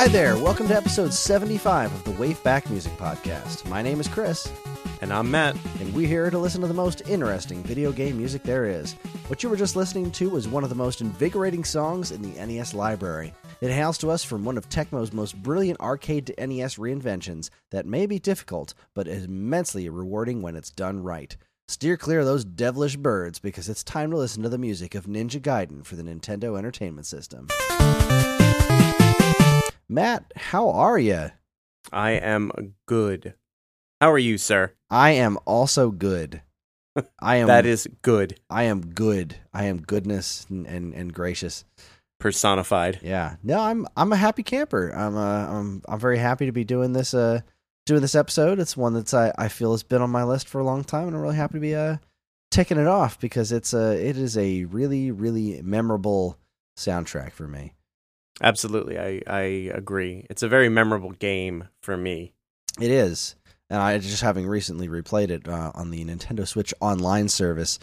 Hi there, welcome to episode 75 of the Wave Back Music Podcast. My name is Chris, And I'm Matt. and we're here to listen to the most interesting video game music there is. What you were just listening to was one of the most invigorating songs in the NES library. It hails to us from one of Tecmo's most brilliant arcade to NES reinventions that may be difficult, but is immensely rewarding when it's done right. Steer clear of those devilish birds because it's time to listen to the music of Ninja Gaiden for the Nintendo Entertainment System. Matt, how are you? I am good. How are you, sir? I am also good. I am that is good. I am good. I am goodness and, and, and gracious. Personified. Yeah. No, I'm I'm a happy camper. I'm uh, I'm I'm very happy to be doing this uh doing this episode. It's one that's I, I feel has been on my list for a long time and I'm really happy to be uh ticking it off because it's a it is a really really memorable soundtrack for me. Absolutely. I, I agree. It's a very memorable game for me. It is. And I just having recently replayed it uh, on the Nintendo Switch online service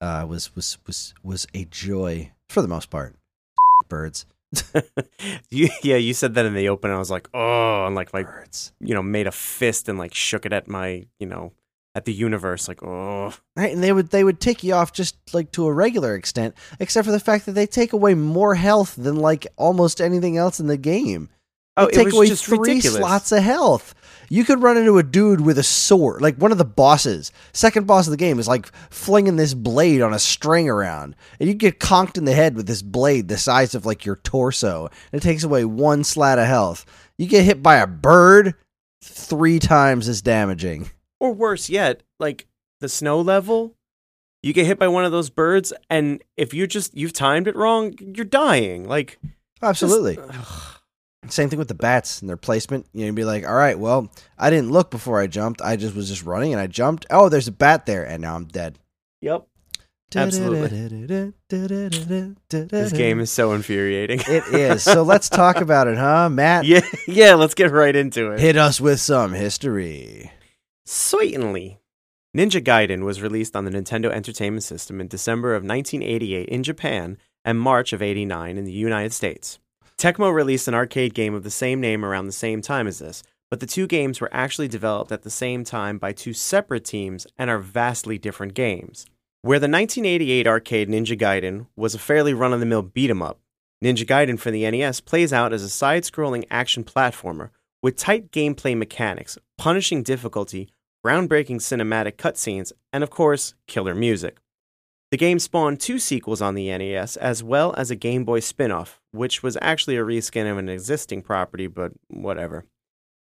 uh, was was was was a joy for the most part. Birds. you, yeah, you said that in the open. I was like, oh, and like, like, Birds. you know, made a fist and like shook it at my, you know, at the universe. Like, oh, Right, and they would they would take you off just like to a regular extent, except for the fact that they take away more health than like almost anything else in the game. Oh, they oh, it take was away just three ridiculous. slots of health. You could run into a dude with a sword, like one of the bosses. Second boss of the game is like flinging this blade on a string around, and you get conked in the head with this blade the size of like your torso. And it takes away one slat of health. You get hit by a bird, three times as damaging. Or worse yet, like the snow level. You get hit by one of those birds, and if you just you've timed it wrong, you're dying. Like oh, Absolutely. ugh. Same thing with the bats and their placement. You know, you'd be like, all right, well, I didn't look before I jumped. I just was just running and I jumped. Oh, there's a bat there, and now I'm dead. Yep. Absolutely. This This game is so infuriating. It is. So let's talk about it, huh, Matt? yeah, yeah. Let's get right into it. Hit us with some history. Certainly. Ninja Gaiden was released on the Nintendo Entertainment System in December of 1988 in Japan and March of 89 in the United States. Tecmo released an arcade game of the same name around the same time as this, but the two games were actually developed at the same time by two separate teams and are vastly different games. Where the 1988 arcade Ninja Gaiden was a fairly run of the mill beat 'em up, Ninja Gaiden for the NES plays out as a side scrolling action platformer with tight gameplay mechanics, punishing difficulty, groundbreaking cinematic cutscenes, and of course, killer music. The game spawned two sequels on the NES, as well as a Game Boy spin off, which was actually a reskin of an existing property, but whatever.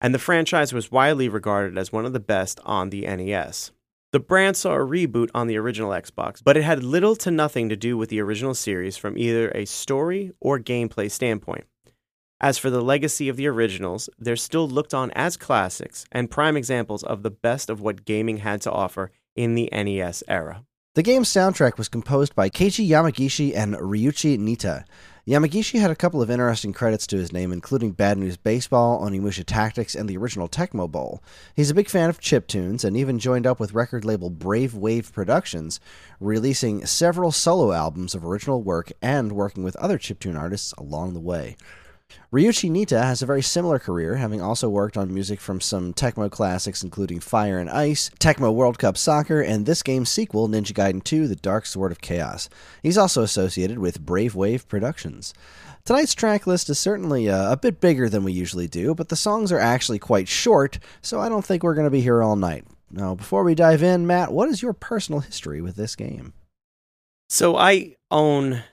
And the franchise was widely regarded as one of the best on the NES. The brand saw a reboot on the original Xbox, but it had little to nothing to do with the original series from either a story or gameplay standpoint. As for the legacy of the originals, they're still looked on as classics and prime examples of the best of what gaming had to offer in the NES era. The game's soundtrack was composed by Keiji Yamagishi and Ryuichi Nitta. Yamagishi had a couple of interesting credits to his name, including Bad News Baseball, Onimusha Tactics, and the original Tecmo Bowl. He's a big fan of chiptunes and even joined up with record label Brave Wave Productions, releasing several solo albums of original work and working with other chiptune artists along the way. Ryuichi Nitta has a very similar career, having also worked on music from some Tecmo classics including Fire and Ice, Tecmo World Cup Soccer, and this game's sequel, Ninja Gaiden 2 The Dark Sword of Chaos. He's also associated with Brave Wave Productions. Tonight's track list is certainly uh, a bit bigger than we usually do, but the songs are actually quite short, so I don't think we're going to be here all night. Now, before we dive in, Matt, what is your personal history with this game? So I own,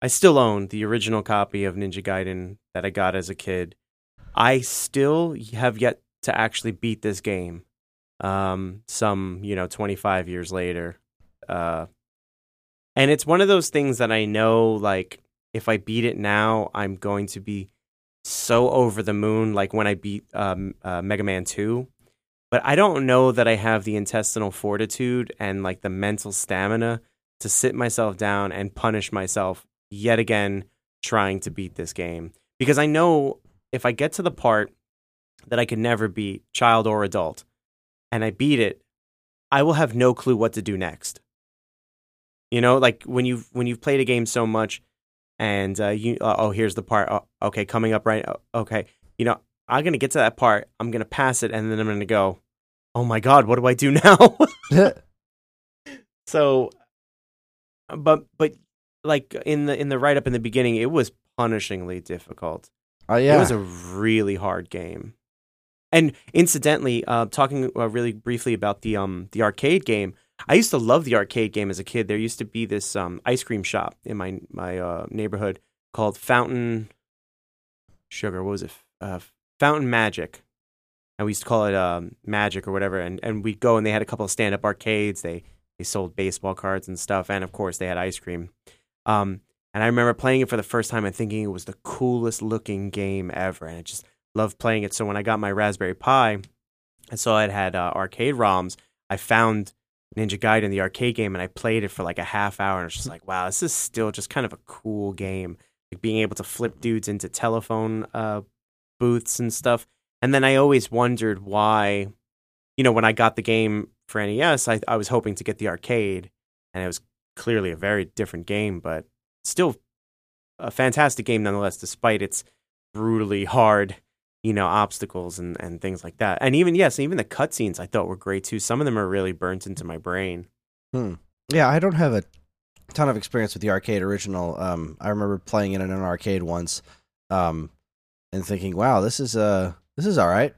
I still own the original copy of Ninja Gaiden that I got as a kid. I still have yet to actually beat this game. Um, some you know, 25 years later, uh, and it's one of those things that I know, like, if I beat it now, I'm going to be so over the moon, like when I beat um, uh, Mega Man 2. But I don't know that I have the intestinal fortitude and like the mental stamina to sit myself down and punish myself yet again trying to beat this game. Because I know if I get to the part that I can never beat, child or adult, and I beat it, I will have no clue what to do next. You know, like when you've when you've played a game so much, and uh, you uh, oh here's the part oh, okay coming up right oh, okay you know I'm gonna get to that part I'm gonna pass it and then I'm gonna go oh my god what do I do now so but but like in the in the write up in the beginning it was punishingly difficult Oh yeah. it was a really hard game. And incidentally, uh, talking uh, really briefly about the um the arcade game, I used to love the arcade game as a kid. There used to be this um ice cream shop in my my uh, neighborhood called Fountain Sugar. What was it? Uh, Fountain Magic. And we used to call it um, Magic or whatever. And and we'd go and they had a couple of stand up arcades. They they sold baseball cards and stuff, and of course they had ice cream. Um, and I remember playing it for the first time and thinking it was the coolest looking game ever. And I just loved playing it. So when I got my Raspberry Pi, I saw it had uh, arcade ROMs. I found Ninja Gaiden, the arcade game, and I played it for like a half hour. And I was just like, wow, this is still just kind of a cool game. Like being able to flip dudes into telephone uh, booths and stuff. And then I always wondered why, you know, when I got the game for NES, I, I was hoping to get the arcade. And it was clearly a very different game, but still a fantastic game nonetheless, despite its brutally hard, you know, obstacles and, and things like that. And even yes, even the cutscenes I thought were great too. Some of them are really burnt into my brain. Hmm. Yeah, I don't have a ton of experience with the arcade original. Um, I remember playing it in an arcade once, um, and thinking, "Wow, this is uh, this is all right.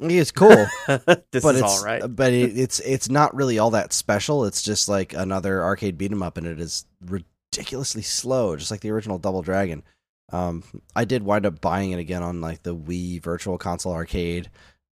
It's cool, this but is it's all right. but it, it's it's not really all that special. It's just like another arcade beat 'em up, and it is ridiculously slow, just like the original Double Dragon. Um, I did wind up buying it again on like the Wii Virtual Console Arcade,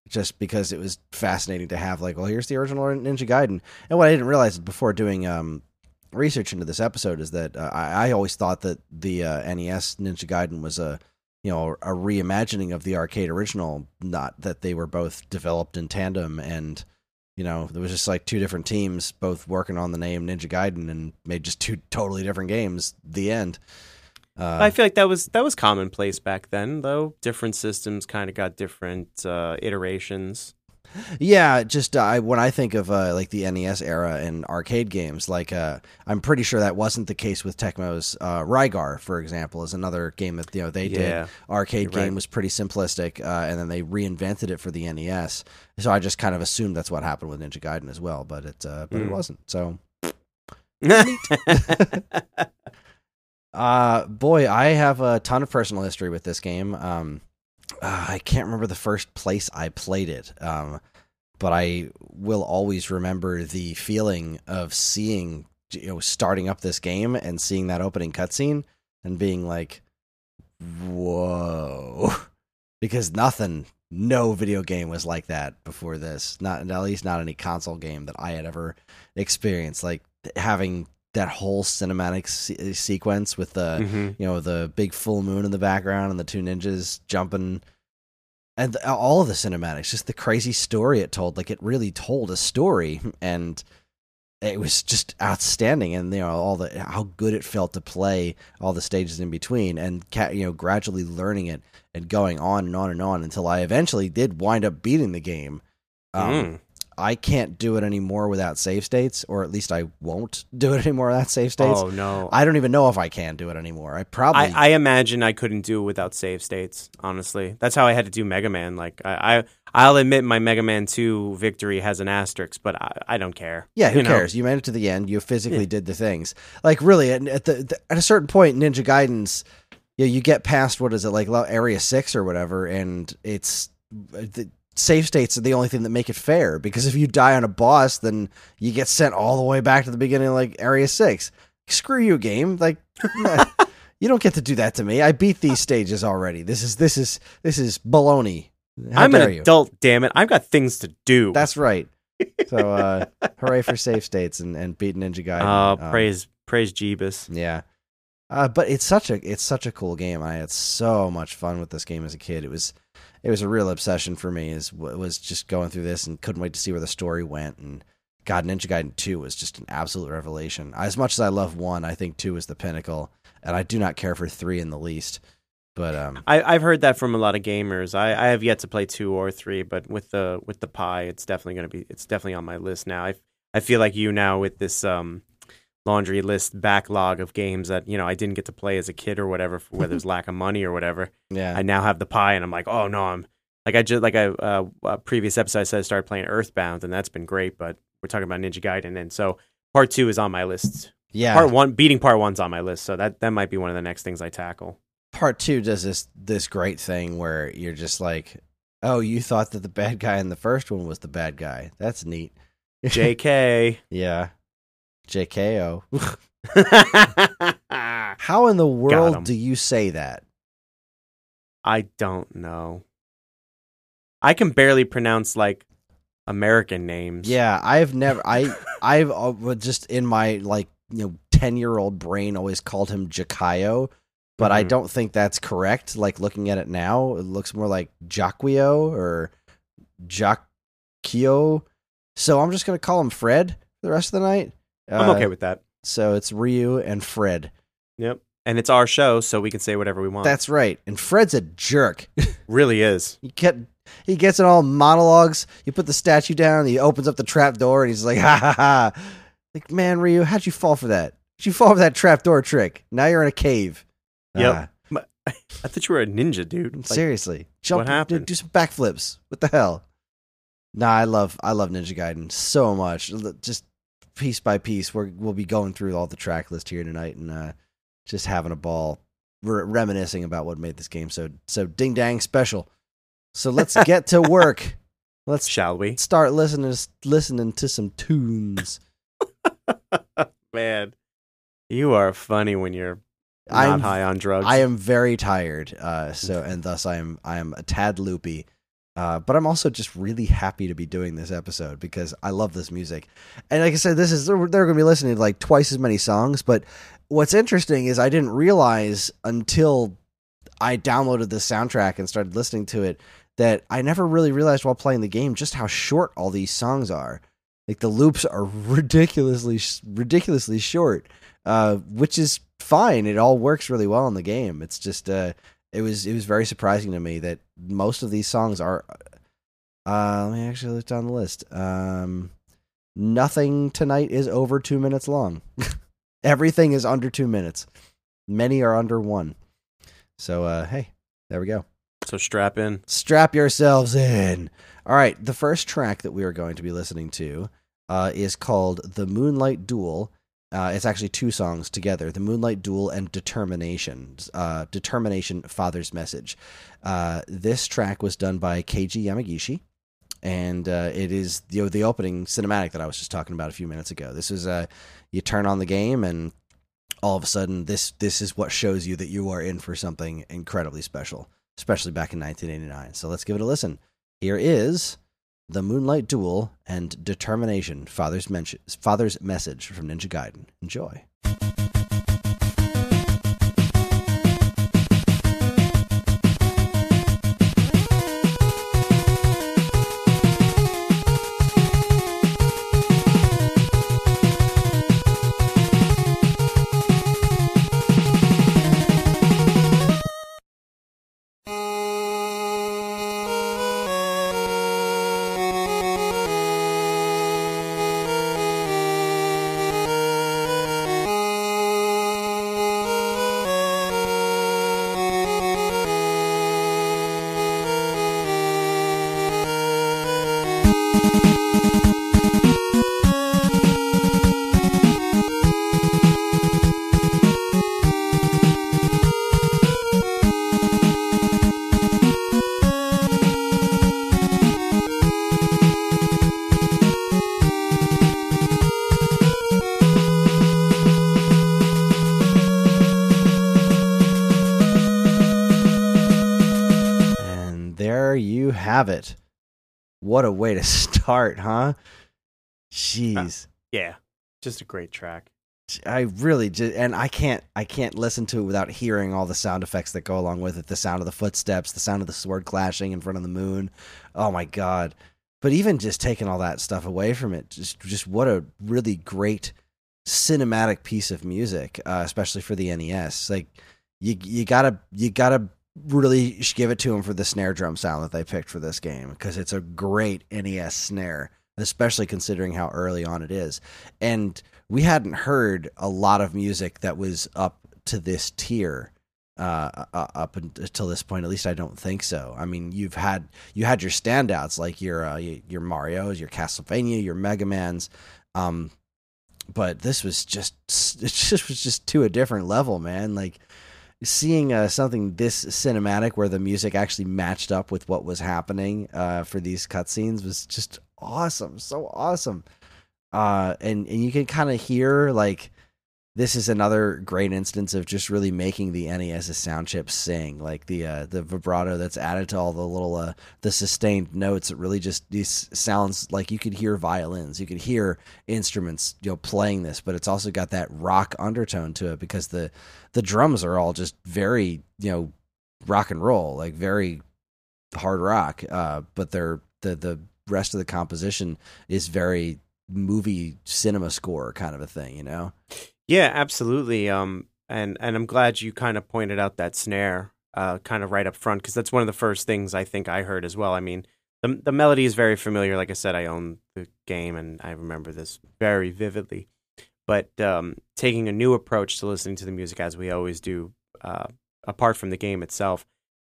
just because it was fascinating to have. Like, well, here's the original Ninja Gaiden, and what I didn't realize before doing um, research into this episode is that uh, I, I always thought that the uh, NES Ninja Gaiden was a you know a reimagining of the arcade original, not that they were both developed in tandem and. You know, there was just like two different teams both working on the name Ninja Gaiden and made just two totally different games. The end. Uh, I feel like that was that was commonplace back then, though. Different systems kind of got different uh, iterations. Yeah, just uh, I when I think of uh, like the NES era and arcade games, like uh, I'm pretty sure that wasn't the case with Tecmo's uh, Rygar, for example, is another game that you know they Yeah, did. Arcade game right. was pretty simplistic, uh, and then they reinvented it for the NES. So I just kind of assumed that's what happened with Ninja Gaiden as well, but it uh, but it Mm. wasn't. So Uh, boy, I have a ton of personal history with this game. Um, uh, I can't remember the first place I played it. Um, but I will always remember the feeling of seeing, you know, starting up this game and seeing that opening cutscene and being like, whoa. Because nothing, no video game was like that before this. Not, at least not any console game that I had ever experienced. Like having that whole cinematic se- sequence with the Mhm. you know the big full moon in the background and the two ninjas jumping and all of the cinematics just the crazy story it told like it really told a story and it was just outstanding and you know all the how good it felt to play all the stages in between and you know gradually learning it and going on and on and on until I eventually did wind up beating the game um, Mm. I can't do it anymore without save states, or at least I won't do it anymore without save states. Oh no, I don't even know if I can do it anymore. I probably I, I imagine I couldn't do it without save states. Honestly, that's how I had to do Mega Man. Like I, I I'll admit my Mega Man Two victory has an asterisk, but I, I don't care. yeah. Who you know? cares? You made it to the end. You physically Yeah. did the things. Like really, at, at the, the at a certain point, Ninja Gaiden, you, know, you get past what is it like Area Six or whatever, and it's uh, the save states are the only thing that make it fair. Because if you die on a boss, then you get sent all the way back to the beginning, of, like Area Six. Screw you, game. Like. You don't get to do that to me. I beat these stages already. This is this is this is baloney. How I'm an you? adult. Damn it! I've got things to do. That's right. So uh hooray for save states and, and beat Ninja Gaiden. uh, Um, praise praise Jeebus. Yeah. Uh, but it's such a it's such a cool game. I had so much fun with this game as a kid. It was it was a real obsession for me. Is was just going through this and couldn't wait to see where the story went. And God, Ninja Gaiden two was just an absolute revelation. As much as I love one, I think two is the pinnacle, and I do not care for three in the least. But um, I, I've heard that from a lot of gamers. I, I have yet to play two or three, but with the with the Pi, it's definitely going to be. It's definitely on my list now. I I feel like you now with this um laundry list backlog of games that you know I didn't get to play as a kid or whatever, for whether it's lack of money or whatever. Yeah. I now have the Pi, and I'm like, oh no, I'm like I just like I uh, a previous episode I said I started playing Earthbound, and that's been great. But we're talking about Ninja Gaiden, and so part two is on my list. yeah. Part one, beating part one's on my list, so that that might be one of the next things I tackle. part two does this this great thing where you're just like, oh, you thought that the bad guy in the first one was the bad guy. That's neat. J.K. yeah. JKO. How in the world do you say that? I don't know. I can barely pronounce like American names. Yeah, I've never I I've uh, just in my like, you know, 10-year-old brain always called him Jakayo, but I Mhm. don't think that's correct. Like looking at it now, it looks more like Jacquio or Jacquio. So I'm just going to call him Fred the rest of the night. I'm Uh, okay with that. So it's Ryu and Fred. Yep. And it's our show, so we can say whatever we want. That's right. And Fred's a jerk. really is. he get he gets in all monologues. You put the statue down, he opens up the trap door, and he's like, "Ha ha ha!" Like, man, Ryu, how'd you fall for that? How'd you fall for that trap door trick? Now you're in a cave. Yep. Ah, I thought you were a ninja, dude. Like, seriously, jump, what do- happened? Do, some backflips. What the hell? Nah, I love I love Ninja Gaiden so much. Just piece by piece, we're, we'll be going through all the track list here tonight and uh, just having a ball, re- reminiscing about what made this game so so ding dang special. So let's get to work. Let's shall we? start listening listening to some tunes. Man, you are funny when you're not I'm high on drugs. I am very tired, uh, so and thus I am I am a tad loopy. Uh, but I'm also just really happy to be doing this episode because I love this music. And like I said, this is they're, they're going to be listening to like twice as many songs. But what's interesting is I didn't realize until I downloaded the soundtrack and started listening to it that I never really realized while playing the game just how short all these songs are. Like the loops are ridiculously ridiculously short, uh, which is fine. It all works really well in the game. It's just uh, it was it was very surprising to me that most of these songs are. Uh, let me actually look down the list. Um, nothing tonight is over two minutes long. Everything is under two minutes. Many are under one. So uh, hey, there we go. so strap in. Strap yourselves in. All right, the first track that we are going to be listening to uh, is called "The Moonlight Duel." Uh, it's actually two songs together: "The Moonlight Duel" and "Determination." Uh, "Determination," Father's Message. Uh, this track was done by Keiji Yamagishi, and uh, it is the the opening cinematic that I was just talking about a few minutes ago. This is uh, you turn on the game and all of a sudden this this is what shows you that you are in for something incredibly special especially back in 1989 so let's give it a listen here is the moonlight duel and determination father's men- father's message from ninja gaiden. Enjoy there you have it. What a way to start, huh? Jeez. Yeah, just a great track. I really just, and I can't I can't listen to it without hearing all the sound effects that go along with it. The sound of the footsteps, the sound of the sword clashing in front of the moon. Oh my god. But even just taking all that stuff away from it, just just what a really great cinematic piece of music, uh, especially for the NES. Like you you gotta you gotta really give it to them for the snare drum sound that they picked for this game because it's a great NES snare, especially considering how early on it is. And we hadn't heard a lot of music that was up to this tier uh, up until this point. At least I don't think so. I mean, you've had you had your standouts like your uh, your Mario's, your Castlevania, your Mega Man's, um, but this was just it just was just to a different level, man. Like seeing uh, something this cinematic where the music actually matched up with what was happening uh, for these cutscenes was just awesome, so awesome. Uh, and and you can kind of hear like this is another great instance of just really making the NES's sound chip sing, like the uh, the vibrato that's added to all the little uh, the sustained notes. It really just these sounds like you could hear violins, you could hear instruments, you know, playing this, but it's also got that rock undertone to it because the the drums are all just very you know rock and roll, like very hard rock, uh, but they're the the rest of the composition is very movie cinema score kind of a thing, you know. Yeah, absolutely. Um, and and I'm glad you kind of pointed out that snare, uh, kind of right up front, because that's one of the first things I think I heard as well. I mean, the the melody is very familiar. Like I said, I own the game, and I remember this very vividly. But um, taking a new approach to listening to the music, as we always do, uh, apart from the game itself,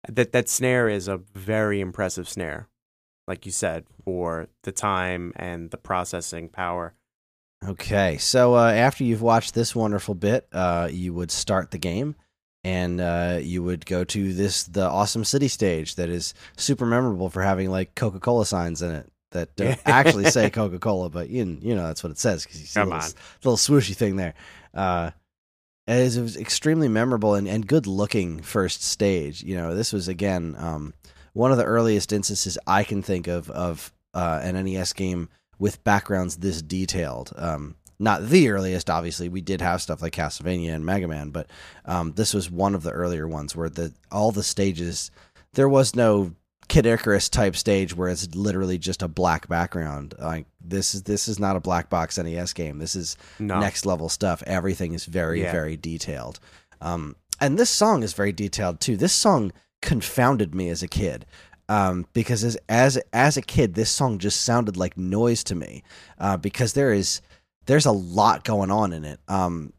that that snare is a very impressive snare, like you said, for the time and the processing power. Okay, so uh, after you've watched this wonderful bit, uh, you would start the game, and uh, you would go to this the awesome city stage that is super memorable for having like Coca Cola signs in it that don't actually say Coca Cola, but you you know that's what it says because you see Come a little, on. little swooshy thing there. Uh, it was, it was extremely memorable and, and good looking first stage. You know, this was again um, one of the earliest instances I can think of of uh, an NES game with backgrounds this detailed. Um, not the earliest, obviously. We did have stuff like Castlevania and Mega Man, but um, this was one of the earlier ones where the all the stages there was no Kid Icarus type stage where it's literally just a black background. Like this is this is not a black box NES game. This is No. next level stuff. Everything is very Yeah. very detailed. Um, and this song is very detailed too. This song confounded me as a kid um, because as, as as a kid, this song just sounded like noise to me uh, because there is there's a lot going on in it. Um,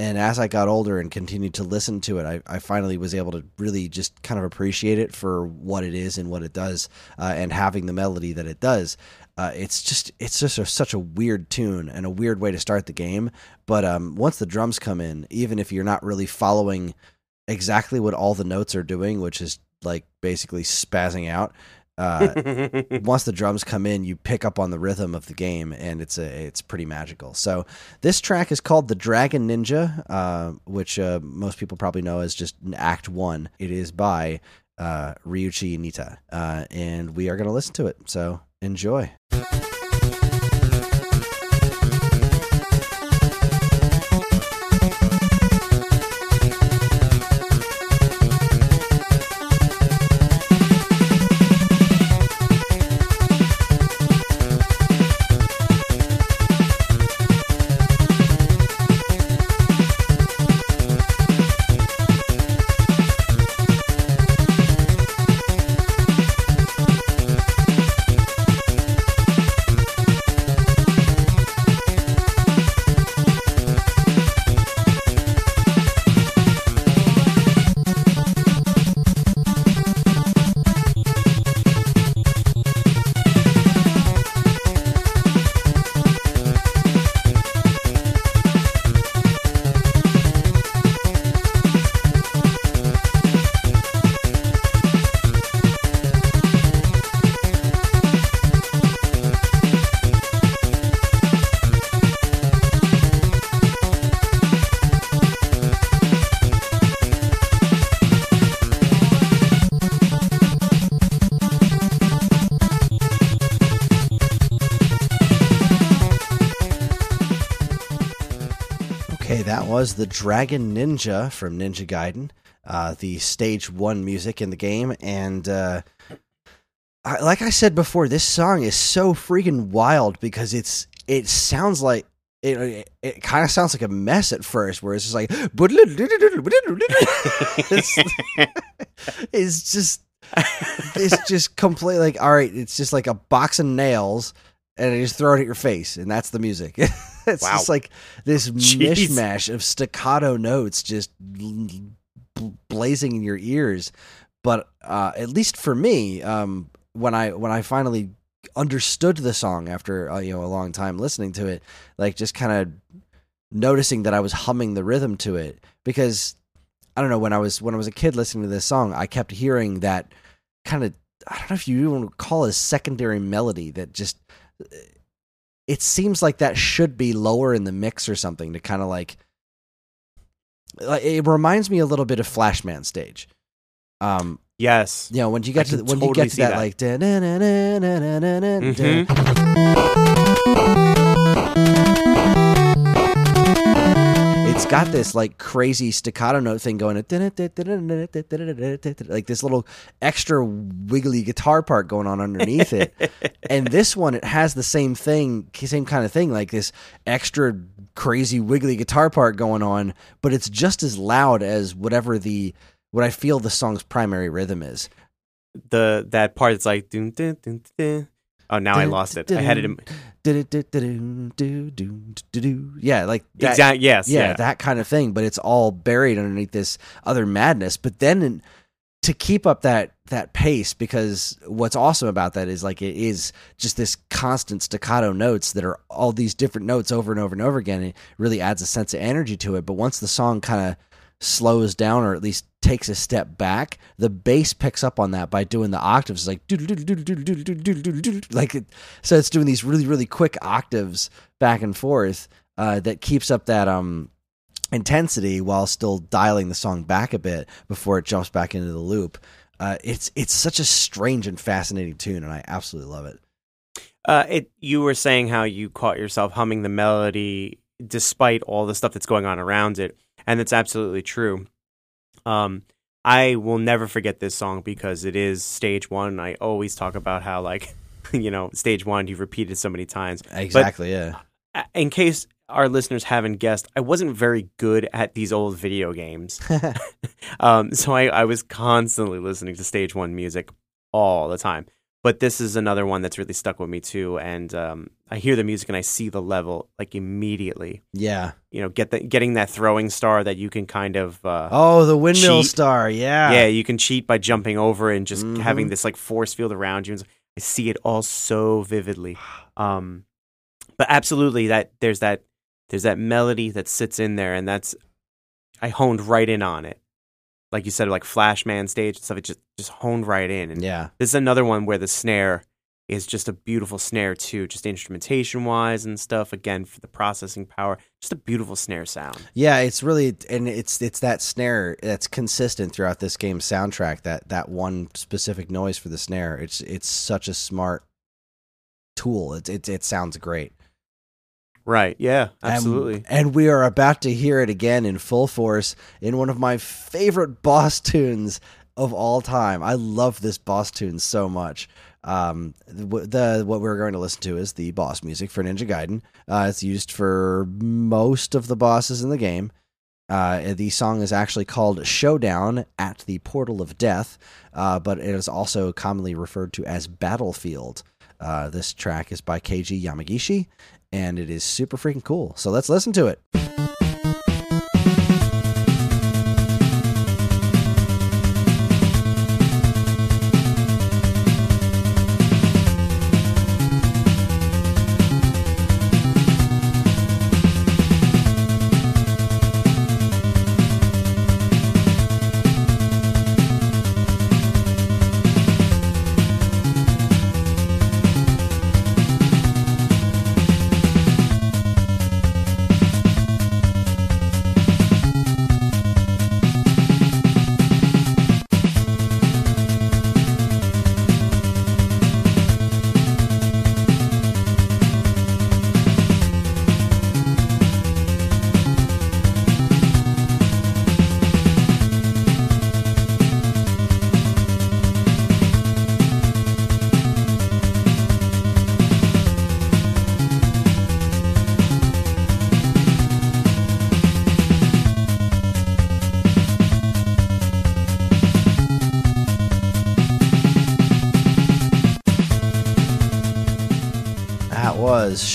and as I got older and continued to listen to it, I, I finally was able to really just kind of appreciate it for what it is and what it does, uh, and having the melody that it does. Uh, it's just it's just a, such a weird tune and a weird way to start the game. But um, once the drums come in, even if you're not really following exactly what all the notes are doing, which is like basically spazzing out. Uh, once the drums come in, you pick up on the rhythm of the game, and it's a it's pretty magical. So this track is called "The Dragon Ninja," uh, which uh, most people probably know as just Act One. It is by uh, Ryuichi Nitta, uh, and we are going to listen to it. So enjoy. The Dragon Ninja from Ninja Gaiden, uh, the stage one music in the game, and uh, I, like I said before, this song is so freaking wild because it's it sounds like. It, it, it kind of sounds like a mess at first, where it's just like it's, it's just it's just completely like all right it's just like a box of nails and I just throw it at your face, and that's the music. it's Wow. just like this Jeez. mishmash of staccato notes just bl- bl- blazing in your ears. But uh, at least for me, um, when I when I finally understood the song after uh, you know a long time listening to it, like just kind of noticing that I was humming the rhythm to it because I don't know when I was when I was a kid listening to this song, I kept hearing that kind of I don't know if you even call it a secondary melody that just it seems like that should be lower in the mix or something to kind of like it reminds me a little bit of Flashman stage. Um, Yes. you know, when you get I to when you get to that, that. like Mhm. it's got this like crazy staccato note thing going like this little extra wiggly guitar part going on underneath it and this one it has the same thing same kind of thing like this extra crazy wiggly guitar part going on but it's just as loud as whatever the what i feel the song's primary rhythm is The that part that's like dun, dun, dun, dun. Oh, now I lost it. I had it in yeah like that, exact. Yes. yeah, Yeah. that kind of thing. But it's all buried underneath this other madness. But then in, to keep up that that pace, because what's awesome about that is like it is just this constant staccato notes that are all these different notes over and over and over again. It really adds a sense of energy to it. But once the song kind of slows down or at least takes a step back, the bass picks up on that by doing the octaves like like it, so it's doing these really really quick octaves back and forth uh, that keeps up that um intensity while still dialing the song back a bit before it jumps back into the loop. Uh, it's it's such a strange and fascinating tune, and I absolutely love it. Uh, it. You were saying how you caught yourself humming the melody despite all the stuff that's going on around it, and that's absolutely true. Um, I will never forget this song because it is stage one. I always talk about how like, you know, stage one you've repeated so many times. Exactly, yeah. Uh, In case our listeners haven't guessed, I wasn't very good at these old video games. um, so I, I was constantly listening to stage one music all the time. But this is another one that's really stuck with me too. And um, I hear the music and I see the level like immediately. yeah. You know, get the, getting that throwing star that you can kind of uh, Oh, the windmill Cheat. star, yeah. yeah, you can cheat by jumping over and just Mhm. having this like force field around you. And I see it all so vividly. Um, but absolutely, that there's that there's that melody that sits in there, and that's I honed right in on it. Like you said, like Flashman stage and stuff. It just just honed right in, and Yeah. this is another one where the snare is just a beautiful snare too, just instrumentation wise and stuff. Again, for the processing power, just a beautiful snare sound. Yeah, it's really and it's it's that snare that's consistent throughout this game's soundtrack. That that one specific noise for the snare. It's it's such a smart tool. It it it sounds great. Right? Yeah, And- absolutely. And, we are about to hear it again in full force in one of my favorite boss tunes of all time. I love this boss tune so much. Um, the, the what we're going to listen to is the boss music for Ninja Gaiden. Uh, it's used for most of the bosses in the game. Uh, the song is actually called Showdown at the Portal of Death, uh, but it is also commonly referred to as Battlefield. Uh, this track is by Keiji Yamagishi, and it is super freaking cool. So let's listen to it.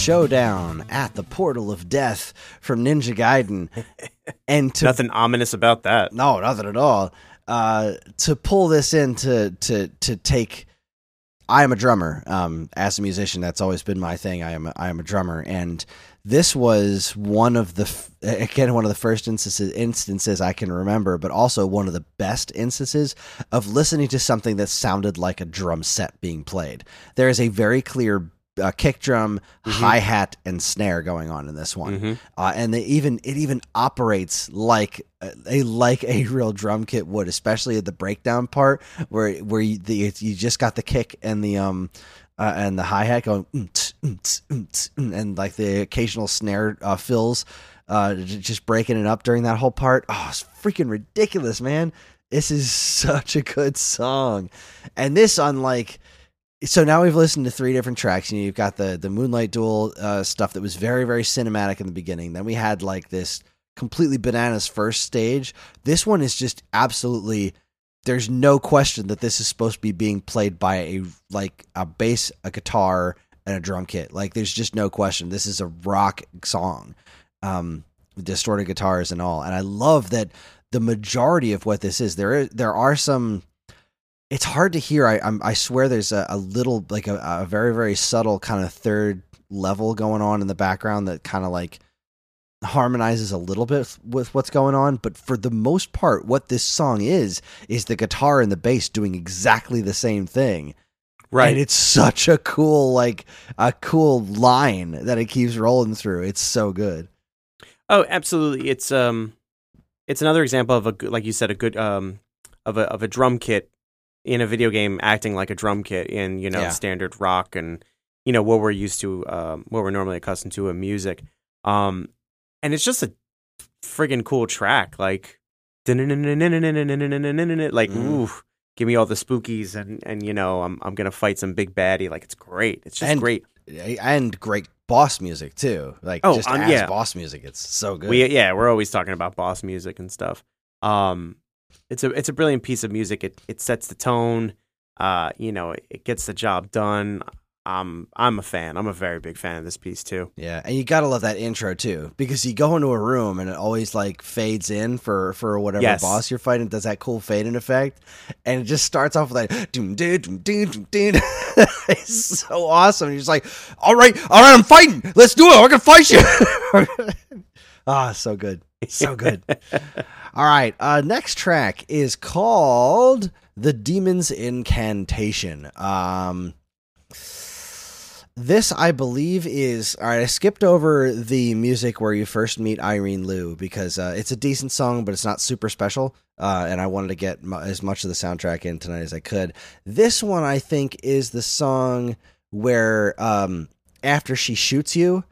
Showdown at the Portal of Death from Ninja Gaiden. And to Nothing ominous about that. no, nothing at all. Uh, to pull this in to to to take, I am a drummer. Um, as a musician, that's always been my thing. I am a, I am a drummer, and this was one of the f- again one of the first instances instances I can remember, but also one of the best instances of listening to something that sounded like a drum set being played. There is a very clear. Uh, kick drum, hi hat, and snare going on in this one Mhm. uh, and they even it even operates like a like a real drum kit would, especially at the breakdown part where where you, the, you just got the kick and the um uh, and the hi hat going mm, mm, mm, and like the occasional snare uh, fills uh, just breaking it up during that whole part. Oh, it's freaking ridiculous, man! This is such a good song, and this unlike so now we've listened to three different tracks. You know, you've got the the Moonlight Duel uh, stuff that was very very cinematic in the beginning. Then we had like this completely bananas first stage. This one is just absolutely. There's no question that this is supposed to be being played by a like a bass, a guitar, and a drum kit. Like there's just no question. This is a rock song, um, distorted guitars and all. And I love that the majority of what this is. There is there are some it's hard to hear. I I'm, I swear there's a, a little like a, a very very subtle kind of third level going on in the background that kind of like harmonizes a little bit with what's going on. But for the most part, what this song is is the guitar and the bass doing exactly the same thing. Right. And it's such a cool like a cool line that it keeps rolling through. It's so good. Oh, absolutely. It's um, it's another example of a good, like you said, a good um, of a of a drum kit in a video game acting like a drum kit in you know Yeah. standard rock and you know what we're used to, um, what we're normally accustomed to in music. Um, and it's just a friggin' cool track, like like Mhm. ooh, give me all the spookies and and you know I'm I'm gonna fight some big baddie. Like it's great. It's just And- great. And great boss music too. Like Oh, just um, as yeah. boss music. It's so good. We yeah, we're always talking about boss music and stuff. Um, it's a it's a brilliant piece of music. It it sets the tone. Uh, you know, it, it gets the job done. Um, I'm a fan. I'm a very big fan of this piece too. Yeah, and you gotta love that intro too, because you go into a room and it always like fades in for for whatever Yes. boss you're fighting. Does that cool fade in effect, and it just starts off with like doom doom doom doom doom. It's so awesome. You're just like, all right, all right, I'm fighting. Let's do it. We're gonna fight you. ah, so good, so good. All right, uh, next track is called "The Demon's Incantation." Um, this, I believe, is all right. I skipped over the music where you first meet Irene Lew because uh, it's a decent song, but it's not super special. Uh, and I wanted to get mu- as much of the soundtrack in tonight as I could. This one, I think, is the song where um, after she shoots you,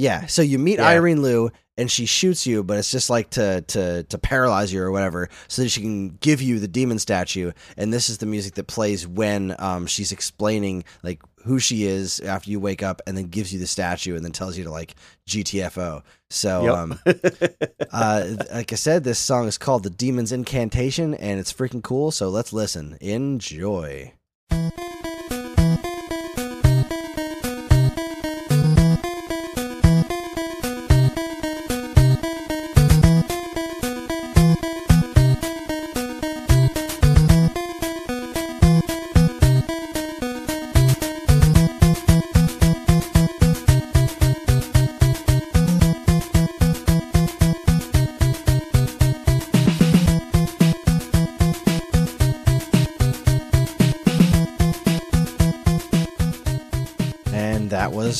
yeah. So you meet Yeah. Irene Lew and she shoots you, but it's just like to to to paralyze you or whatever, so that she can give you the demon statue. And this is the music that plays when um she's explaining like who she is after you wake up, and then gives you the statue, and then tells you to like GTFO. So Yep. um uh like I said, this song is called "The Demon's Incantation," and it's freaking cool. So let's listen. Enjoy.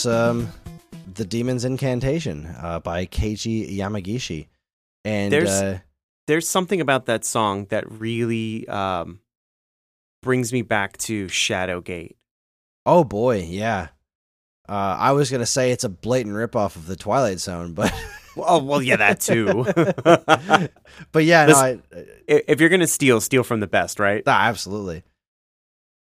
Was um, The Demon's Incantation uh, by Keiji Yamagishi. And There's- uh, There's something about that song that really um brings me back to Shadowgate. oh boy, yeah. Uh, I was going to say it's a blatant ripoff of The Twilight Zone, but. Oh well, yeah, that too. but yeah, no, I, I- if you're gonna steal, steal from the best, right? Ah, absolutely.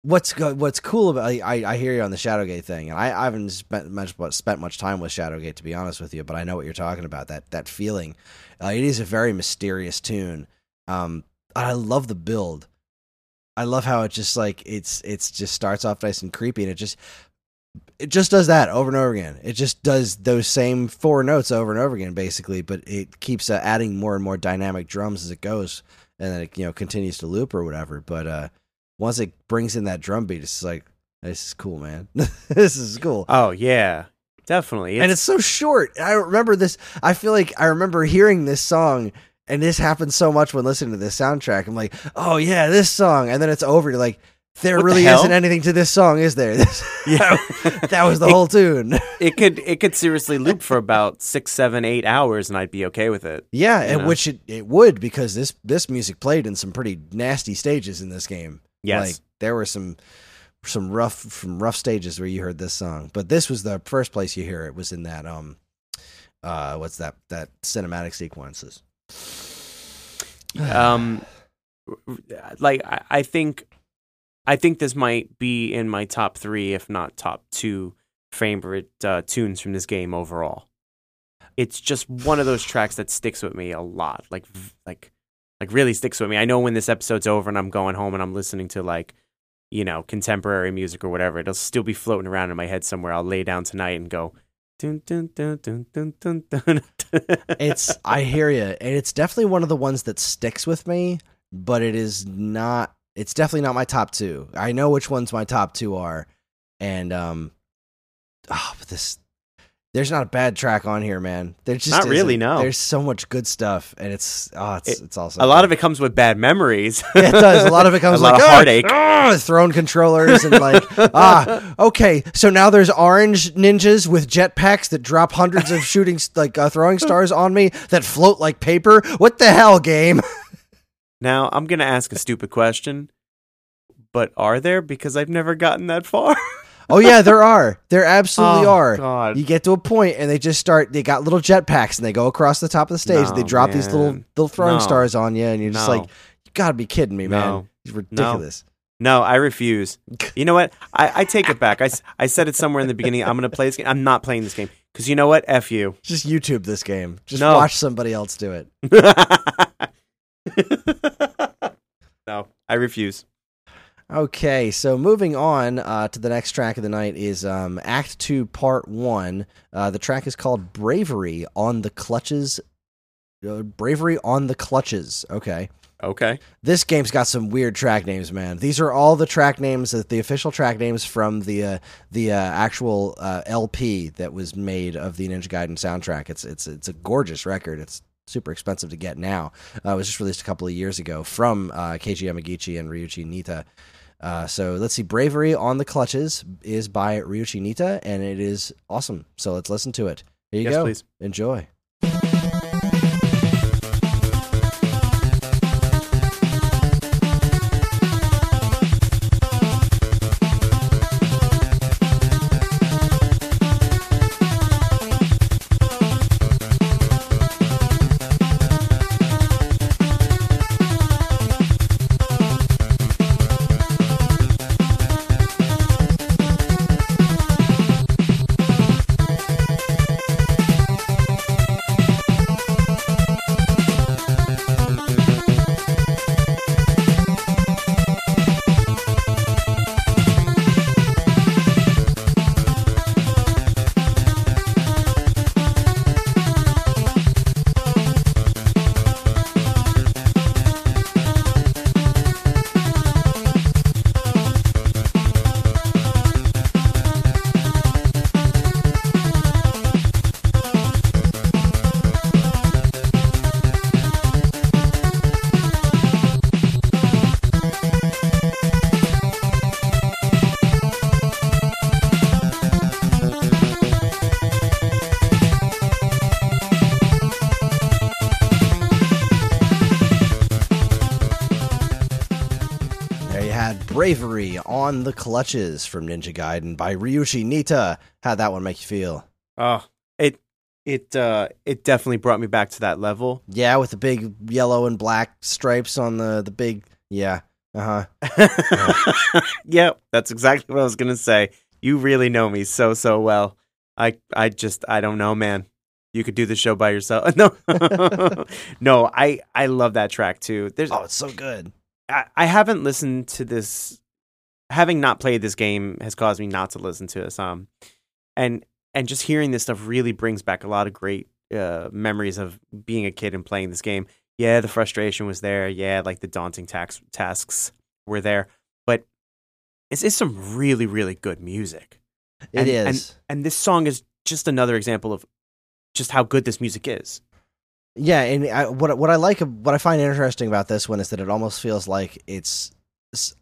What's go- what's cool about I, I hear you on the Shadowgate thing, and I, I haven't spent much spent much time with Shadowgate to be honest with you, but I know what you're talking about that that feeling. Uh, it is a very mysterious tune. Um, I love the build. I love how it just like it's it's just starts off nice and creepy, and it just it just does that over and over again. It just does those same four notes over and over again, basically. But it keeps uh, adding more and more dynamic drums as it goes, and then it you know continues to loop or whatever. But uh, once it brings in that drum beat, it's like this is cool, man. this is cool. Oh yeah, definitely. and it's so short. I remember this. I feel like I remember hearing this song, and this happens so much when listening to this soundtrack. I'm like, oh yeah, this song, and then it's over. You're like, there What really hell? isn't anything to this song, is there? Yeah. that was the whole tune. it could it could seriously loop for about six, seven, eight hours, and I'd be okay with it. Yeah, and know? which it, it would because this this music played in some pretty nasty stages in this game. Yes. Like there were some some rough some rough stages where you heard this song. But this was the first place you hear it was in that um uh what's that that cinematic sequences. um like I, I think i think this might be in my top three if not top two favorite uh, tunes from this game overall it's just one of those tracks that sticks with me a lot like like like really sticks with me i know when this episode's over and i'm going home and i'm listening to like you know contemporary music or whatever it'll still be floating around in my head somewhere i'll lay down tonight and go dun, dun, dun, dun, dun, dun, dun. it's I hear you, and it's definitely one of the ones that sticks with me. But it is not. It's definitely not my top two. I know which ones my top two are, and um, oh, but this there's not a bad track on here, man. There's just Not really, no. There's so much good stuff, and it's oh, it's It- it's also a lot of it comes with bad memories yeah, it does. A lot of it comes A lot like of "Ah, heartache." ah," throwing controllers and like ah okay. So now there's orange ninjas with jetpacks that drop hundreds of shooting like uh, throwing stars on me that float like paper. What the hell, game? Now, I'm going to ask a stupid question, but are there? Because I've never gotten that far. Oh yeah, there are. There absolutely Oh, are. God. You get to a point and they just start. They got little jetpacks and they go across the top of the stage. and they No, drop these little man. little throwing No. stars on you, and you're just No. like, you gotta be kidding me, man. No. It's ridiculous. No, I refuse. You know what? I, I take it back. I, I said it somewhere in the beginning. I'm going to play this game. I'm not playing this game. Because you know what? F you. Just YouTube this game. Just No. watch somebody else do it. no, I refuse. Okay, so moving on uh, to the next track of the night is um, Act Two, Part One. Uh, the track is called "Bravery on the Clutches." Uh, Bravery on the Clutches. Okay, Okay. this game's got some weird track names, man. These are all the track names, uh, the official track names from the uh, the uh, actual uh, LP that was made of the Ninja Gaiden soundtrack. It's it's it's a gorgeous record. It's super expensive to get now. Uh, it was just released a couple of years ago from uh, Keiji Yamagishi and Ryuichi Nitta. Uh, so let's see, "Bravery on the Clutches" is by Ryuichi Nitta, and it is awesome. So let's listen to it. Here you Yes, go. please. Enjoy. On the Clutches from Ninja Gaiden by Ryuichi Nitta. How'd that one make you feel? Oh, it it uh it definitely brought me back to that level. Yeah, with the big yellow and black stripes on the the big yeah. Uh huh. yep, that's exactly what I was gonna say. You really know me so so well. I I just I don't know, man. You could do the show by yourself. No, no. I I love that track too. There's Oh, it's so good. I, I haven't listened to this. Having not played this game has caused me not to listen to this. Um, and and just hearing this stuff really brings back a lot of great uh, memories of being a kid and playing this game. Yeah, the frustration was there. Yeah, like the daunting tax- tasks were there, but it's, it's some really really good music. It and, is. and, and this song is just another example of just how good this music is. Yeah, and I, what what I like, what I find interesting about this one is that it almost feels like it's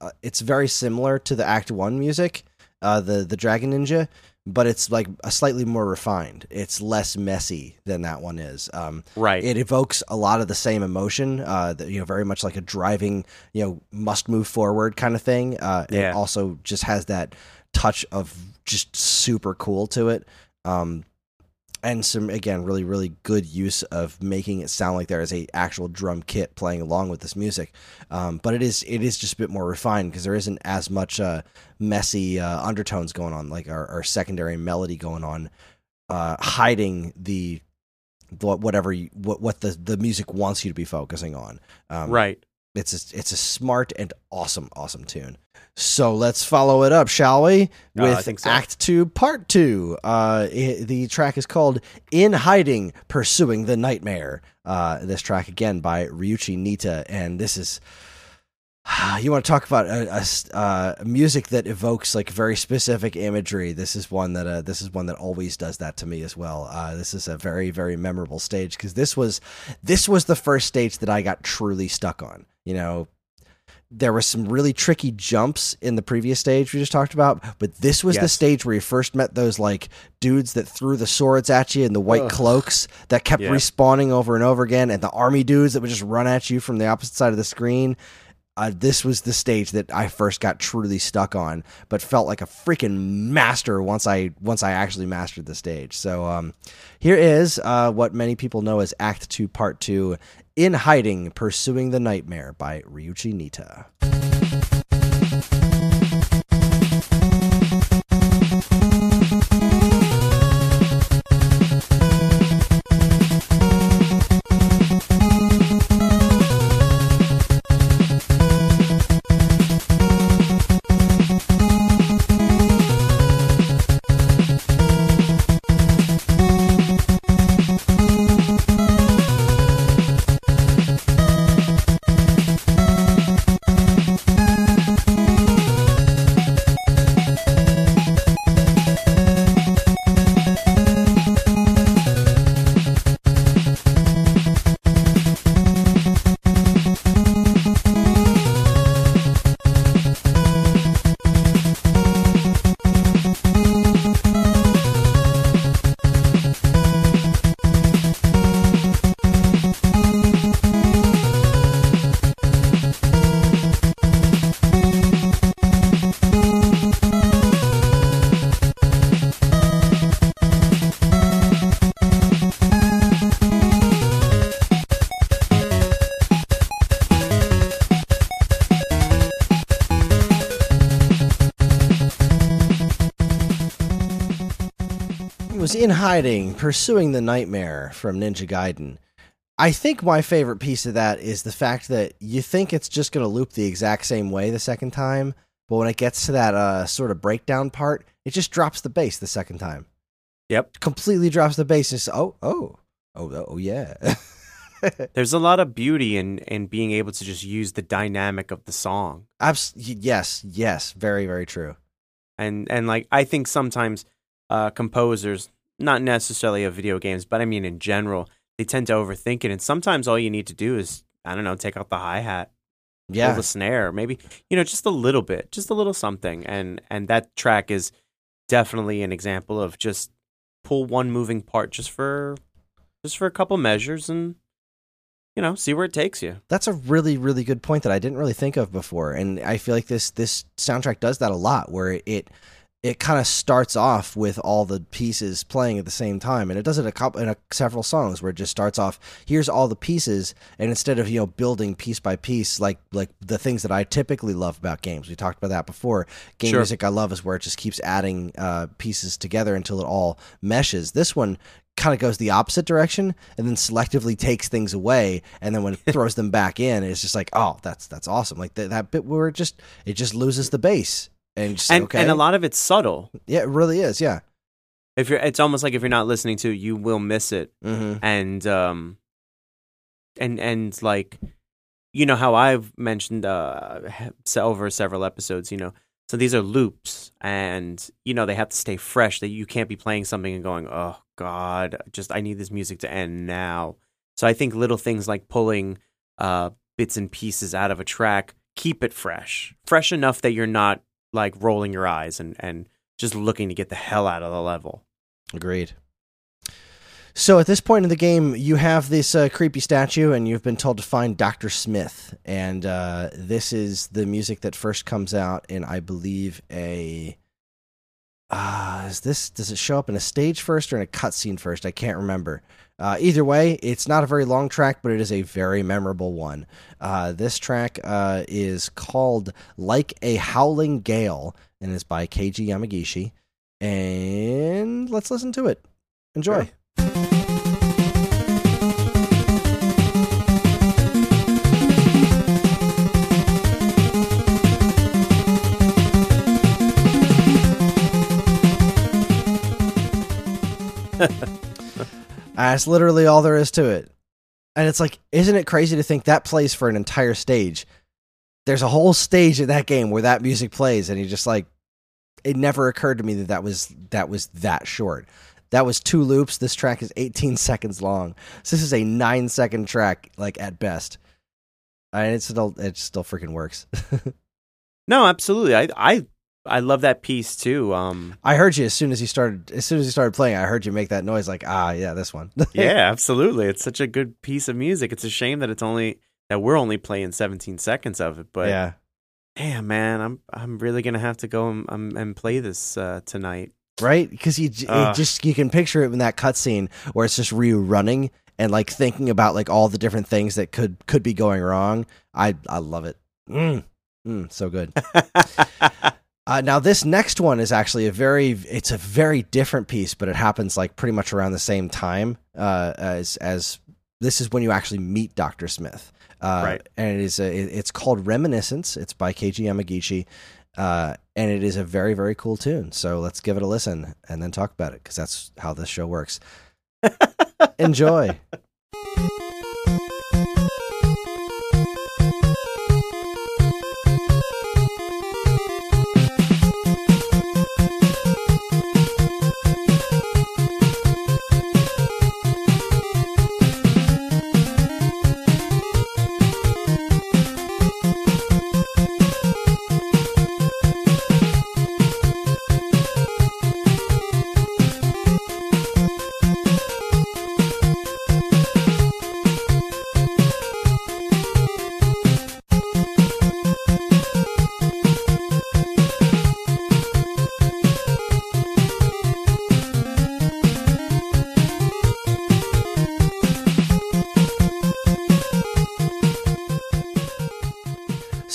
uh, it's very similar to the Act One music, uh, the the Dragon Ninja, but it's like a slightly more refined. It's less messy than that one is. Um, Right. it evokes a lot of the same emotion, uh, that, you know, very much like a driving, you know, must move forward kind of thing. Uh, Yeah. It also just has that touch of just super cool to it. Um, and some again really really good use of making it sound like there is a actual drum kit playing along with this music um, but it is it is just a bit more refined because there isn't as much uh, messy uh, undertones going on like our, our secondary melody going on uh, hiding the what- whatever you, what what the the music wants you to be focusing on um, right. It's a, it's a smart and awesome awesome tune. So let's follow it up shall we? Uh, with think so. act 2 part 2 uh i the track is called in hiding pursuing the nightmare. Uh this track again by ryuichi nitta and this is you want to talk about a, a s- uh, music that evokes like very specific imagery? This is one that uh, this is one that always does that to me as well. Uh, this is a very very memorable stage because this was this was the first stage that i got truly stuck on you know there were some really tricky jumps in the previous stage we just talked about, but this was the stage where you first met those like dudes that threw the swords at you and the white Ugh. cloaks that kept Yeah. respawning over and over again, and the army dudes that would just run at you from the opposite side of the screen. Uh, this was the stage that I first got truly stuck on, but felt like a freaking master once I once I actually mastered the stage. So um, here is uh, what many people know as Act Two, Part Two, "In Hiding, Pursuing the Nightmare" by Ryuichi Nitta. In hiding, pursuing the nightmare from Ninja Gaiden. I think my favorite piece of that is the fact that you think it's just going to loop the exact same way the second time, but when it gets to that uh, sort of breakdown part, it just drops the bass the second time. Yep. Completely drops the bass. It's, oh, oh, oh, oh, yeah. There's a lot of beauty in in being able to just use the dynamic of the song. Abs- yes, yes, very, very true. and and like I think sometimes uh, composers, not necessarily of video games, but I mean in general, they tend to overthink it, and sometimes all you need to do is I don't know, take out the hi hat, pull the snare, maybe you know just a little bit, just a little something, and and that track is definitely an example of just pull one moving part just for just for a couple measures and you know see where it takes you. that's a really, really good point that I didn't really think of before, and I feel like this this soundtrack does that a lot, where it it kind of starts off with all the pieces playing at the same time, and it does it a couple in a, several songs where it just starts off. Here's all the pieces, and instead of you know building piece by piece like like the things that I typically love about games, we talked about that before. Game Sure. music I love is where it just keeps adding uh, pieces together until it all meshes. This one kind of goes the opposite direction and then selectively takes things away and then when it throws them back in it's just like oh that's that's awesome like th- that bit where it just it just loses the bass and just, and okay, and a lot of it's subtle. yeah, it really is. Yeah. If you're, it's almost like if you're not listening to, it, you will miss it. Mm-hmm. and um and and like you know how I've mentioned uh over several episodes, you know. So these are loops and you know they have to stay fresh that you can't be playing something and going, "Oh god, just I need this music to end now." So I think little things like pulling uh bits and pieces out of a track keep it fresh. Fresh enough that you're not like rolling your eyes and and just looking to get the hell out of the level. Agreed. So at this point in the game, you have this uh, creepy statue, and you've been told to find Doctor Smith, and uh, this is the music that first comes out in, I believe, a. Uh, is this does it show up in a stage first or in a cutscene first? I can't remember. Uh, either way, it's not a very long track, but it is a very memorable one. Uh, this track uh, is called "Like a Howling Gale" and is by Keiji Yamagishi. And let's listen to it. Enjoy. Sure. That's literally all there is to it. And it's like, isn't it crazy to think that plays for an entire stage? There's a whole stage in that game where that music plays, and you just like, it never occurred to me that that was that was that short. That was two loops. This track is 18 seconds long. So this is a nine second track, like at best. And it still it still freaking works. No, absolutely. I I I love that piece too. Um I heard you as soon as you started as soon as you started playing. I heard you make that noise, like ah yeah, this one. yeah, absolutely. It's such a good piece of music. It's a shame that it's only that we're only playing 17 seconds of it, but yeah. damn man, I'm I'm really going to have to go and, um, and play this uh, tonight. right? Because you Ugh. just you can picture it in that cutscene where it's just Ryu running and like thinking about like all the different things that could could be going wrong. I I love it. Mm, mm, so good. Uh, now this next one is actually a very it's a very different piece, but it happens like pretty much around the same time uh, as as this is when you actually meet Doctor Smith. Uh, Right. And it is a, it- it's called Reminiscence. It's by Keiji Yamagishi. Uh, and it is a very very cool tune. So let's give it a listen and then talk about it because that's how this show works. Enjoy.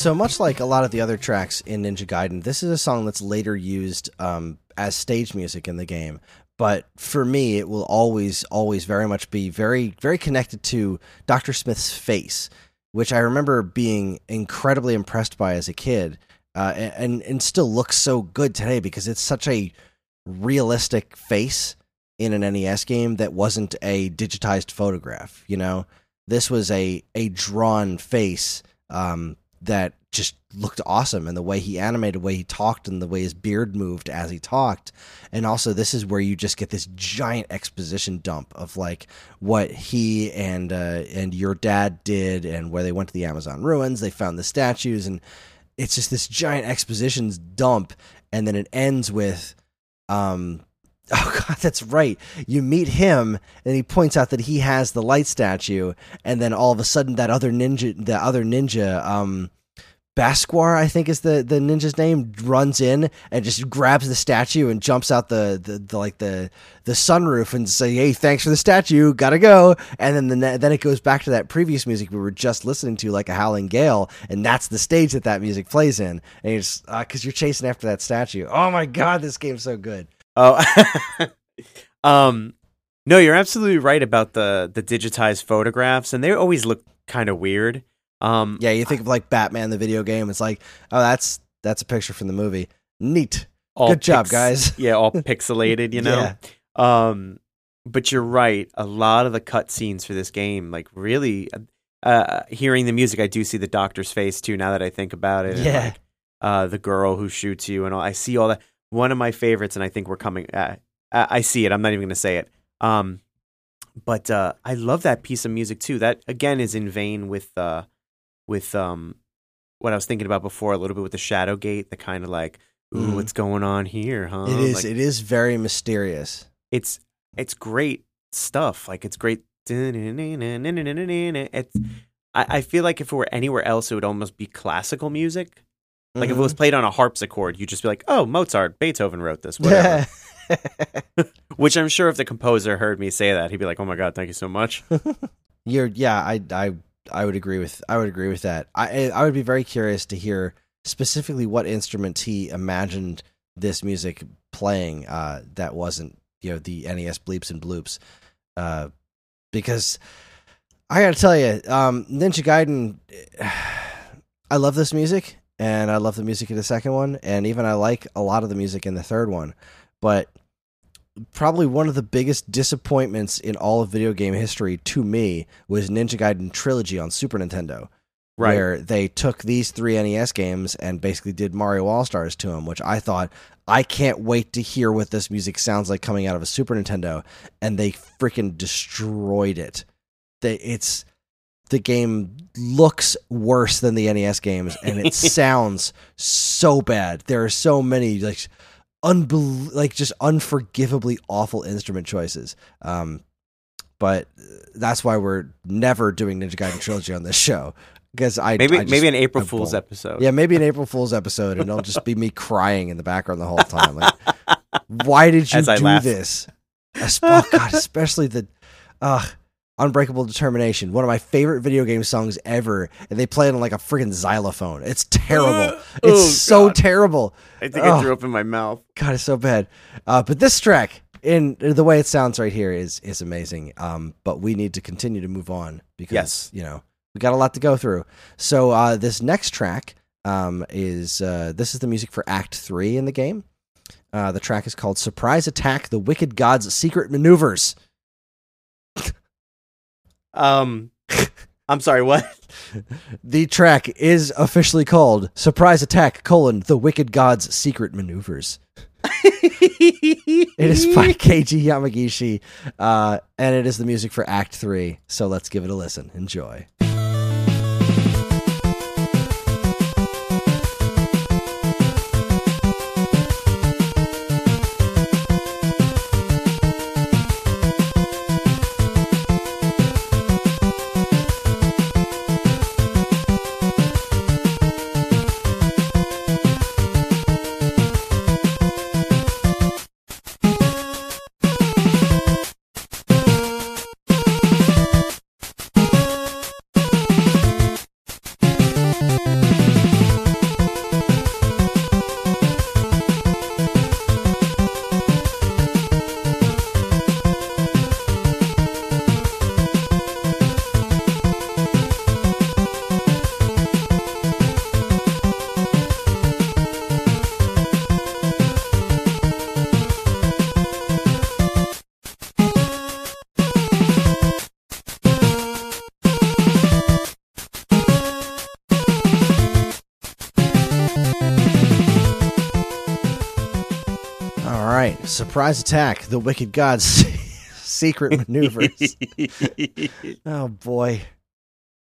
So much like a lot of the other tracks in Ninja Gaiden, this is a song that's later used um, as stage music in the game. But for me, it will always, always very much be very, very connected to Dr. Smith's face, which I remember being incredibly impressed by as a kid, uh, and and still looks so good today because it's such a realistic face in an NES game that wasn't a digitized photograph. You know, this was a a drawn face um, that just looked awesome, and the way he animated, the way he talked, and the way his beard moved as he talked. And also, this is where you just get this giant exposition dump of like what he and uh, and your dad did, and where they went to the Amazon ruins, they found the statues, and it's just this giant expositions dump, and then it ends with um oh god that's right you meet him and he points out that he has the light statue and then all of a sudden that other ninja the other ninja um Basquar, I think is the, the ninja's name, runs in and just grabs the statue and jumps out the, the, the like the the sunroof and say, "Hey, thanks for the statue, gotta go." And then the, then it goes back to that previous music we were just listening to, like a howling gale, and that's the stage that that music plays in. And you're just because you're chasing after that statue. Oh my god, this game's so good. Oh, um, no, you're absolutely right about the the digitized photographs, and they always look kind of weird. Um, Yeah, you think of like Batman the video game. It's like, oh, that's that's a picture from the movie. Neat. Good job, guys. yeah, all pixelated, you know. Um, but you're right. A lot of the cutscenes for this game, like really, uh, hearing the music, I do see the doctor's face too. Now that I think about it, and, Yeah. like, uh, the girl who shoots you, and all, I see all that. One of my favorites, and I think we're coming. Uh, I see it. I'm not even going to say it. Um, but uh, I love that piece of music too. That again is in vein with uh, with um, what I was thinking about before a little bit with the Shadowgate. The kind of like, ooh, Mhm. what's going on here, huh? It is. Like, it is very mysterious. it's it's great stuff. Like it's great. It's, I, I feel like if it were anywhere else, it would almost be classical music. Like if it was Mm-hmm. played on a harpsichord, you'd just be like, "Oh, Mozart, Beethoven wrote this." Whatever. Which I'm sure if the composer heard me say that, he'd be like, "Oh my god, thank you so much." You're yeah, I I I would agree with I would agree with that. I I would be very curious to hear specifically what instruments he imagined this music playing uh that wasn't, you know, the NES bleeps and bloops. Uh because I got to tell you, um Ninja Gaiden I love this music and I love the music in the second one and even I like a lot of the music in the third one. But probably one of the biggest disappointments in all of video game history to me was Ninja Gaiden Trilogy on Super Nintendo, Right. where they took these three NES games and basically did Mario All Stars to them, which I thought I can't wait to hear what this music sounds like coming out of a Super Nintendo, and they freaking destroyed it. They it's the game looks worse than the NES games, and it sounds so bad. There are so many like unbel- like just unforgivably awful instrument choices. Um, but that's why we're never doing Ninja Gaiden Trilogy on this show because I maybe I just- maybe an April I Fool's won't. episode. Yeah, maybe an April Fool's episode, and it'll just be me crying in the background the whole time. Like, why did you do laugh. this? Oh God, especially the uh, Unbreakable Determination, one of my favorite video game songs ever, and they play it on like a freaking xylophone. It's terrible. It's Oh, so God. terrible. I think Oh. I threw up in my mouth. God, it's so bad. Uh, but this track, in the way it sounds right here, is is amazing. Um, but we need to continue to move on because Yes. you know we got a lot to go through. So uh, this next track um, is uh, this is the music for Act Three in the game. Uh, the track is called "Surprise Attack: The Wicked God's Secret Maneuvers." Um, I'm sorry. What? The track is officially called "Surprise Attack: colon The Wicked God's Secret Maneuvers." It is by Keiji Yamagishi, uh, and it is the music for Act Three. So let's give it a listen. Enjoy. All right, surprise attack: The Wicked God's secret maneuvers. oh boy,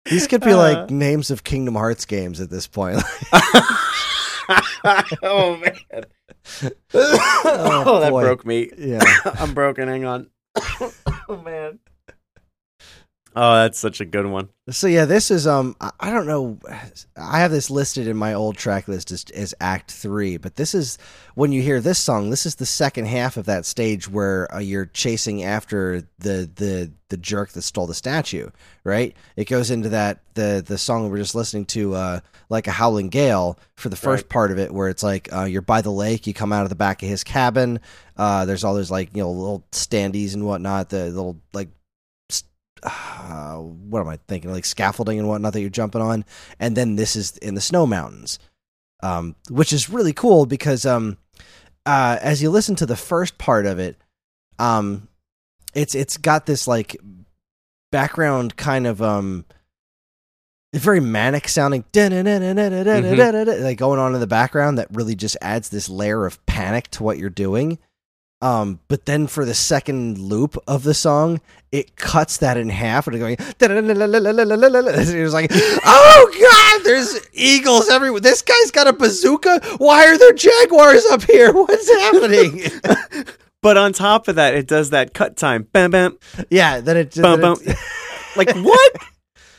these could be Uh. like names of Kingdom Hearts games at this point. oh man. oh, that broke me. yeah. I'm broken. Hang on. oh man. Oh, that's such a good one. So yeah, this is um I- don't know I have this listed in my old track list as, as act 3, but this is when you hear this song, this is the second half of that stage where uh, you're chasing after the the the jerk that stole the statue, right? It goes into that the the song we're just listening to uh like a howling gale for the first Right. part of it where it's like uh, you're by the lake, you come out of the back of his cabin, uh there's all those like, you know, little standees and whatnot, the little like uh, what am I thinking? Like scaffolding and whatnot that you're jumping on, and then this is in the snow mountains. um, which is really cool because um, uh, as you listen to the first part of it, um, it's it's got this like background kind of um, very manic sounding like going on in the background that really just adds this layer of panic to what you're doing. Um, but then for the second loop of the song, it cuts that in half and it's going. It was like, oh god, there's eagles everywhere. This guy's got a bazooka. Why are there jaguars up here? What's happening? But on top of that, it does that cut time. Bam, bam, yeah, then it just bam, bam. like what?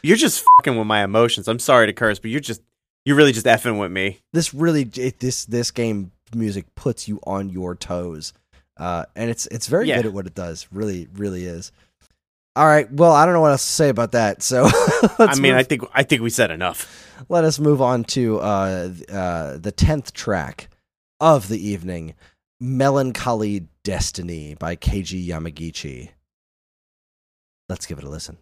You're just fucking with my emotions. I'm sorry to curse, but you're just you're really just effing with me. this really it, this this game music puts you on your toes, uh, and it's it's very Yeah. good at what it does. Really, really is. All right. Well, I don't know what else to say about that. So I mean, move- I think I think we said enough. let us move on to uh, uh, the tenth track of the evening, "Melancholy Destiny" by Keiji Yamagishi. Let's give it a listen.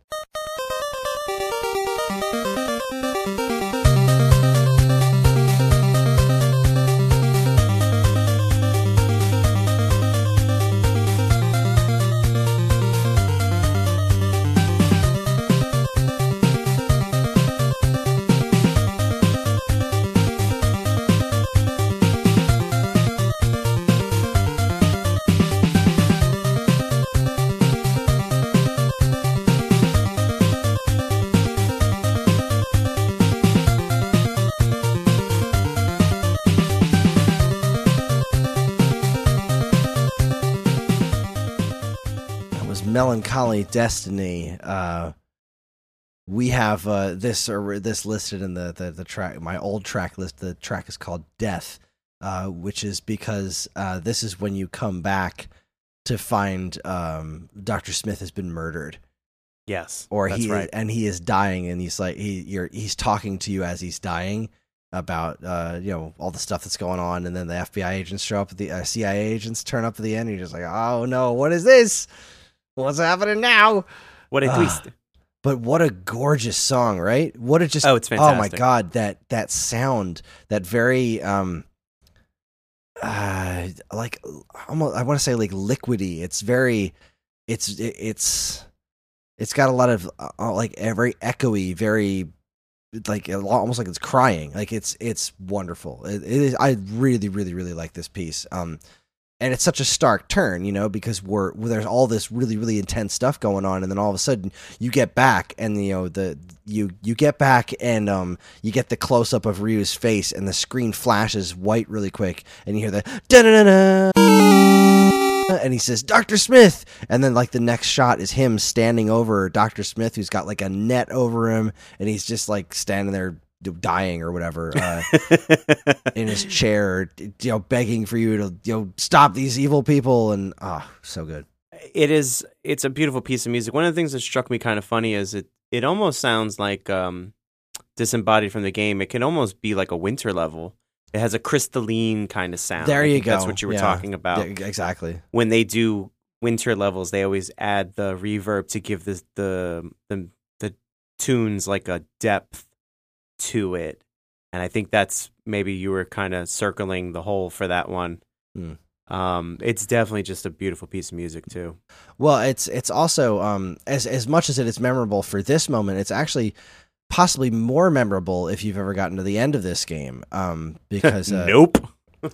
Melancholy Destiny. Uh, we have uh, this or this listed in the, the the track. My old track list. The track is called Death, uh, which is because uh, this is when you come back to find um, Doctor Smith has been murdered, Yes, or he right. and he is dying, and he's like he you're he's talking to you as he's dying about uh, you know all the stuff that's going on, and then the FBI agents show up, the uh, CIA agents turn up at the end, and you're just like, oh no, what is this? What's happening now? What a Ah. twist! But what a gorgeous song, right? What a just Oh, it's fantastic. Oh my god, that that sound, that very um uh like almost I want to say like liquidy. It's very it's it, it's it's got a lot of uh, like a very echoey, very like almost like it's crying. Like it's it's wonderful. It, it is I really really really like this piece. Um and it's such a stark turn, you know, because we're there's all this really really intense stuff going on, and then all of a sudden you get back, and you know the you you get back, and um you get the close up of Ryu's face, and the screen flashes white really quick, and you hear the da da da and he says Doctor Smith, and then like the next shot is him standing over Doctor Smith, who's got like a net over him, and he's just like standing there dying or whatever. Uh, in his chair, you know, begging for you to you know stop these evil people, and ah, so good. it is. It's a beautiful piece of music. One of the things that struck me kind of funny is it. It almost sounds like um, disembodied from the game. It can almost be like a winter level. It has a crystalline kind of sound. There you think That's what you were Yeah. talking about. Yeah, exactly. when they do winter levels, they always add the reverb to give this the the the tunes like a depth to it. And I think that's maybe you were kind of circling the hole for that one. Hmm. Um, it's definitely just a beautiful piece of music too. Well, it's it's also um as as much as it is memorable for this moment, it's actually possibly more memorable if you've ever gotten to the end of this game. Um, because uh, nope.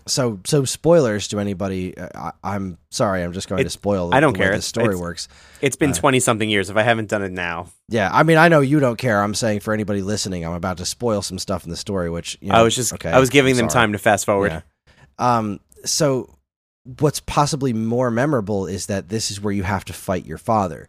So so spoilers to anybody. Uh, I, I'm sorry, I'm just going It- to spoil. I don't the care. The story it's- works. It's been uh, twenty something years. If I haven't done it now, Yeah, I mean, I know you don't care. I'm saying for anybody listening, I'm about to spoil some stuff in the story, which you know, I was just okay, I was giving I'm them sorry. time to fast forward. Yeah. Um, so what's possibly more memorable is that this is where you have to fight your father.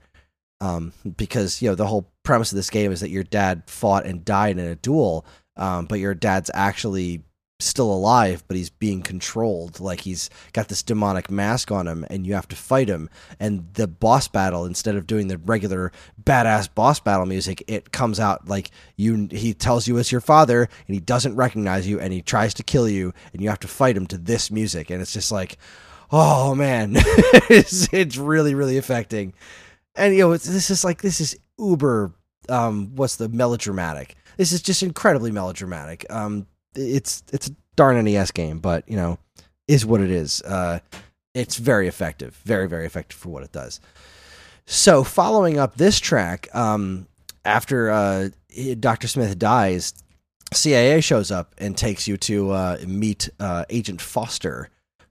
Um, because you know the whole premise of this game is that your dad fought and died in a duel, um, but your dad's actually still alive, but he's being controlled. Like he's got this demonic mask on him, and you have to fight him. And the boss battle, instead of doing the regular badass boss battle music, it comes out like you. He tells you it's your father, and he doesn't recognize you, and he tries to kill you, and you have to fight him to this music, and it's just like, oh man, it's, it's really really affecting. And you know, this is like this is uber. Um, what's the melodramatic? This is just incredibly melodramatic. Um, it's it's a darn NES game, but you know, is what it is. Uh, it's very effective, very very effective for what it does. So, following up this track, um, after uh, Dr. Smith dies, CIA shows up and takes you to uh, meet uh, Agent Foster,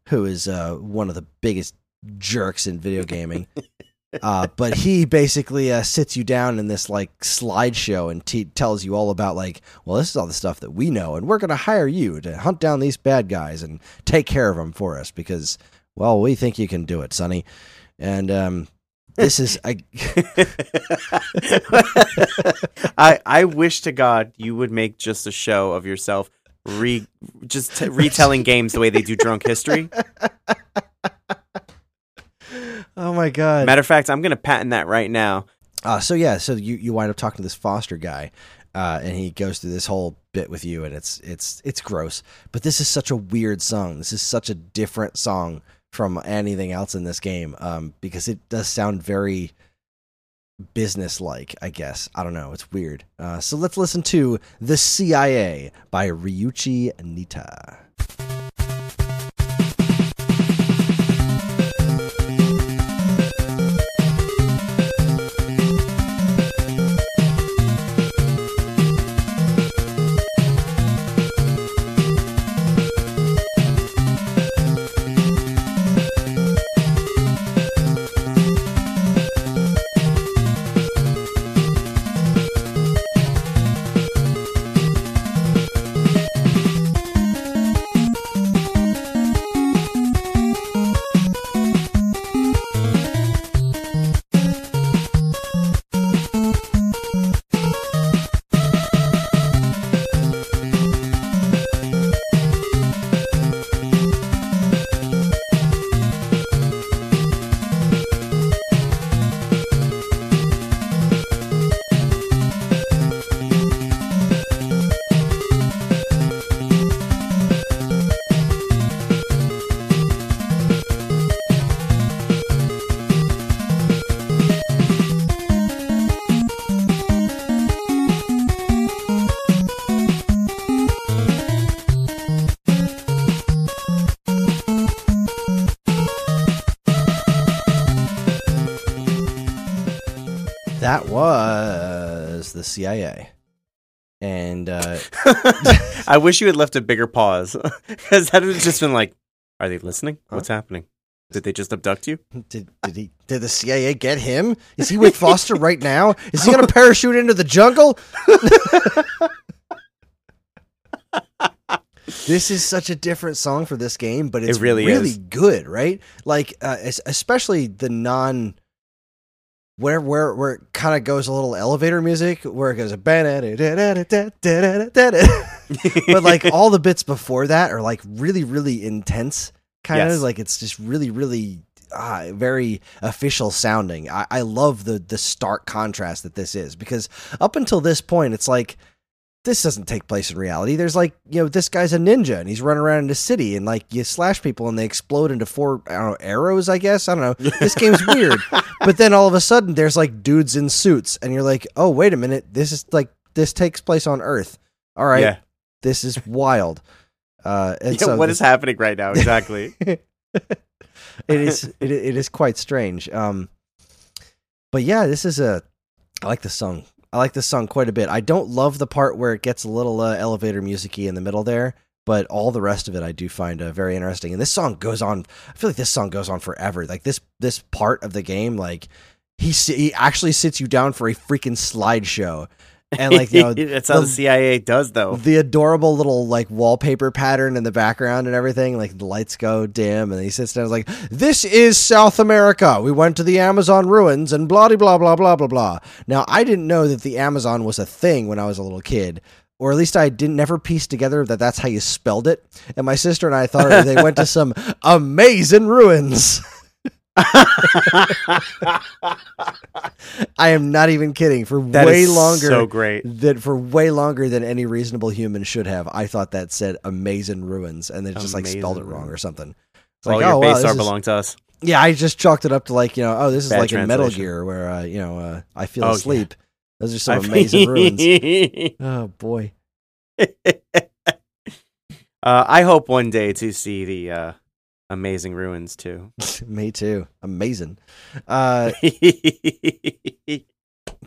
who is uh, one of the biggest jerks in video gaming. Uh, but he basically uh, sits you down in this like slideshow and te- tells you all about like, well, this is all the stuff that we know, and we're going to hire you to hunt down these bad guys and take care of them for us because, well, we think you can do it, Sonny. And um, this is I, I I wish to God you would make just a show of yourself re just t- retelling games the way they do drunk history. Oh my god. Matter of fact, I'm gonna patent that right now. Uh, so yeah, so you you wind up talking to this Foster guy, uh, and he goes through this whole bit with you, and it's it's it's gross. But this is such a weird song. This is such a different song from anything else in this game, um, because it does sound very business like. I guess I don't know. It's weird. Uh, so let's listen to "The CIA" by Ryuichi Nitta. That was the CIA. And uh, I wish you had left a bigger pause because that would have just been like, "Are they listening? What's happening? Did they just abduct you?" did did he did the CIA get him? Is he with Foster right now? Is he going to parachute into the jungle? this is such a different song for this game, but it's really really is. good, right? Like uh, especially the non where where where it kind of goes a little elevator music where it goes a. but like all the bits before that are like really really intense kind of Yes. like it's just really really ah, very official sounding I, I love the the stark contrast that this is because up until this point it's like this doesn't take place in reality. There's like you know this guy's a ninja and he's running around in the city and like you slash people and they explode into four I don't know arrows I guess? I don't know. This game's weird. But then all of a sudden there's like dudes in suits and you're like oh wait a minute. This is like this takes place on earth. All right. Yeah. this is wild. Uh and Yeah, so what this- is happening right now? Exactly. it is it, it is quite strange. Um but yeah this is a i like the song i like this song quite a bit. I don't love the part where it gets a little uh, elevator musicy in the middle there but all the rest of it i do find uh, very interesting. And this song goes on i feel like this song goes on forever. Like this this part of the game like he he actually sits you down for a freaking slideshow and like you know that's how the, CIA does, though. the adorable little like wallpaper pattern in the background and everything like the lights go dim and he sits down and is like this is south america we went to the amazon ruins and blah blah blah blah blah blah now i didn't know that the amazon was a thing when i was a little kid or at least I didn't never piece together that that's how you spelled it. And my sister and I thought they went to some amazing ruins. I am not even kidding. For That way longer, so great. that for way longer than any reasonable human should have. I thought that said amazing ruins, and they just like spelled it wrong or something. It's All like, your oh, base is- belong to us. Yeah, I just chalked it up to like you know, oh, this is Bad like in Metal. Gear where uh, you know uh, I feel Oh, yeah. asleep. Those are some amazing ruins. Oh boy, Uh, I hope one day to see the uh, amazing ruins too. Me too. Amazing. Uh,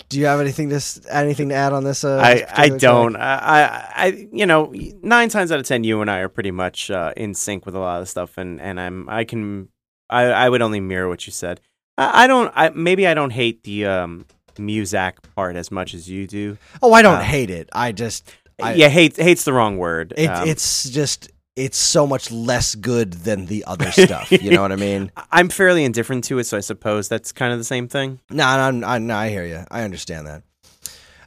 do you have anything to anything to add on this? Uh, I I don't. I, I I you know nine times out of ten, you and I are pretty much uh, in sync with a lot of stuff, and and I'm I can I I would only mirror what you said. I, I don't. I maybe I don't hate the um Muzak part as much as you do. Oh, I don't uh, hate it. I just I- yeah, hate hate's the wrong word. it, Um, it's just it's so much less good than the other stuff. you know what I mean? I'm fairly indifferent to it, so I suppose that's kind of the same thing. No, no, no, no I hear you. I understand that.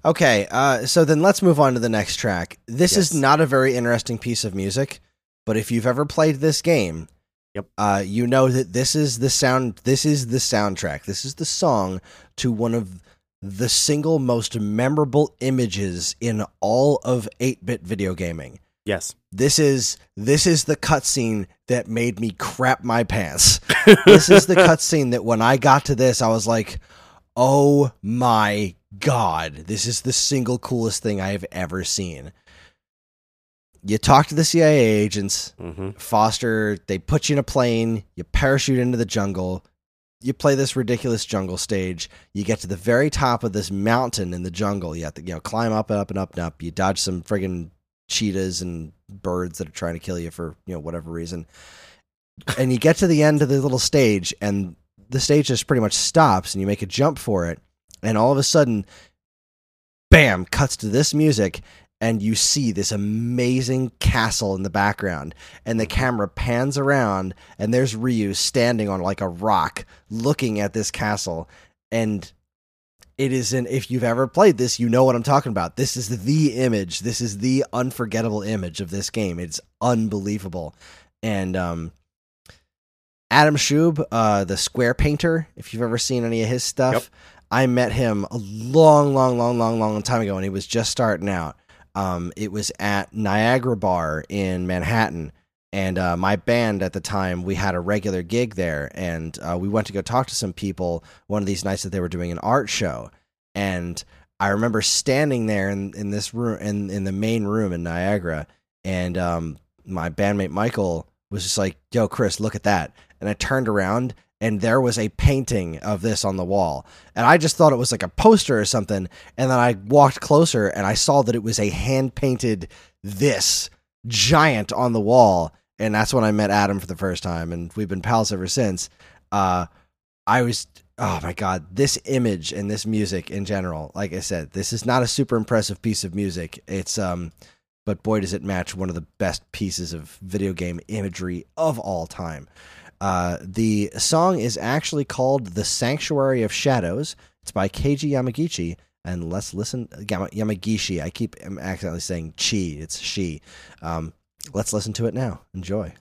Okay, uh, so then let's move on to the next track. This is not a very interesting piece of music, but if you've ever played this game, Yep. uh, you know that this is the sound. This is the soundtrack. This is the song to one of the single most memorable images in all of eight bit video gaming. Yes. This is this is the cutscene that made me crap my pants. this is the cutscene that when I got to this, I was like, "Oh my god, this is the single coolest thing I have ever seen." You talk to the CIA agents, mm-hmm. Foster. They put you in a plane. You parachute into the jungle. You play this ridiculous jungle stage. You get to the very top of this mountain in the jungle. You have to, you know, climb up and up and up and up. You dodge some friggin' cheetahs and birds that are trying to kill you for you know whatever reason. And you get to the end of the little stage, and the stage just pretty much stops, and you make a jump for it, and all of a sudden, bam, cuts to this music, and you see this amazing castle in the background and the camera pans around and there's Ryu standing on like a rock looking at this castle and it is an if you've ever played this you know what I'm talking about. This is the image. This is the unforgettable image of this game. It's unbelievable. And um Adam Shub uh the square painter if you've ever seen any of his stuff Yep. I met him a long long long long long time ago and he was just starting out. Um, it was at Niagara Bar in Manhattan, and uh, my band at the time we had a regular gig there, and uh, we went to go talk to some people one of these nights that they were doing an art show, and I remember standing there in, in this room in in the main room in Niagara, and um, my bandmate Michael was just like, "Yo, Chris, look at that," and I turned around. And there was a painting of this on the wall. And I just thought it was like a poster or something. And then I walked closer and I saw that it was a hand painted this giant on the wall. And that's when I met Adam for the first time. And we've been pals ever since. Uh, I was, oh my God, this image and this music in general, like I said, this is not a super impressive piece of music. It's, um, but boy, does it match one of the best pieces of video game imagery of all time. Uh, the song is actually called The Sanctuary of Shadows. It's by Keiji Yamagishi. And let's listen. Yama- Yamagishi. I keep accidentally saying chi. It's she. Um, let's listen to it now. Enjoy.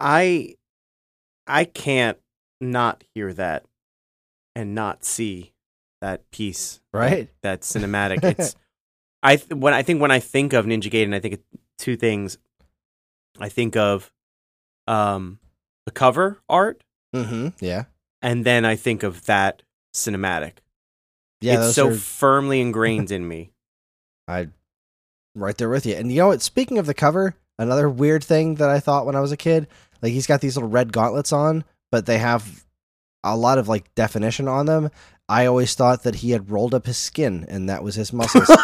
I I can't not hear that and not see that piece, right? that cinematic. It's I th- when I think when I think of Ninja Gaiden, I think of two things. I think of um the cover art, Mm-hmm. Yeah. and then I think of that cinematic. Yeah. it's so are- firmly ingrained in me. I right there with you. And you know what? Speaking of the cover, another weird thing that I thought when I was a kid, like he's got these little red gauntlets on, but they have a lot of like definition on them. I always thought that he had rolled up his skin and that was his muscles.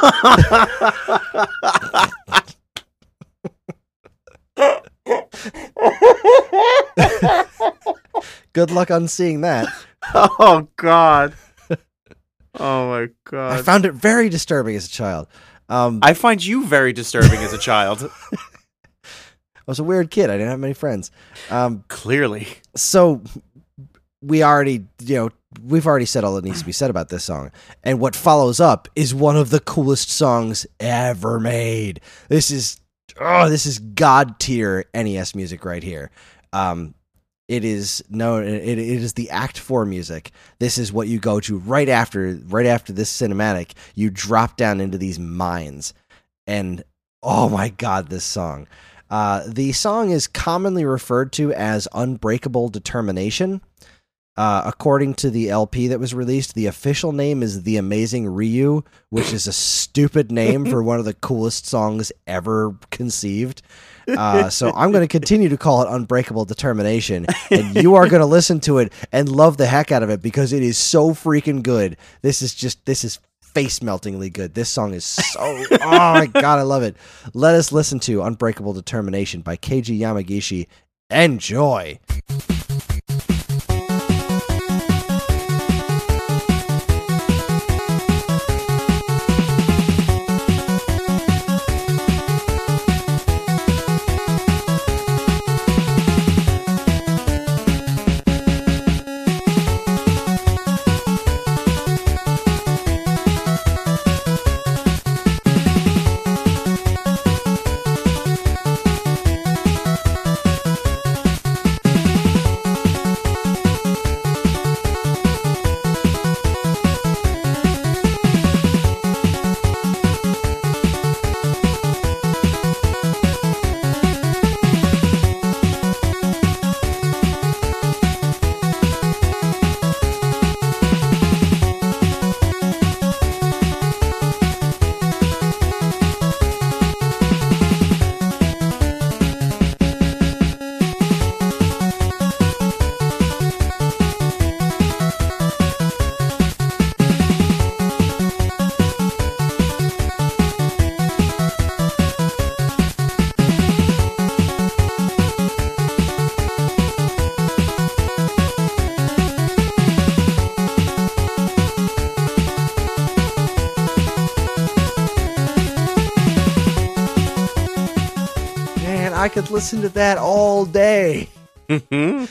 Good luck on seeing that. oh God. Oh my God. I found it very disturbing as a child. Um, I find you very disturbing as a child. I was a weird kid. I didn't have many friends. Um, Clearly. so we already you know we've already said all that needs to be said about this song and what follows up is one of the coolest songs ever made this is oh this is god tier nes music right here um It is no, it, it is the Act Four music. This is what you go to right after, right after this cinematic. You drop down into these mines, and oh my god, this song! Uh, the song is commonly referred to as "Unbreakable Determination." Uh, according to the LP that was released, the official name is The Amazing Ryu, which is a stupid name for one of the coolest songs ever conceived. Uh, so I'm going to continue to call it Unbreakable Determination, and you are going to listen to it and love the heck out of it because it is so freaking good. This is just this is face meltingly good. This song is so oh my god, I love it. Let us listen to Unbreakable Determination by Keiji Yamagishi. Enjoy. Could listen to that all day. God,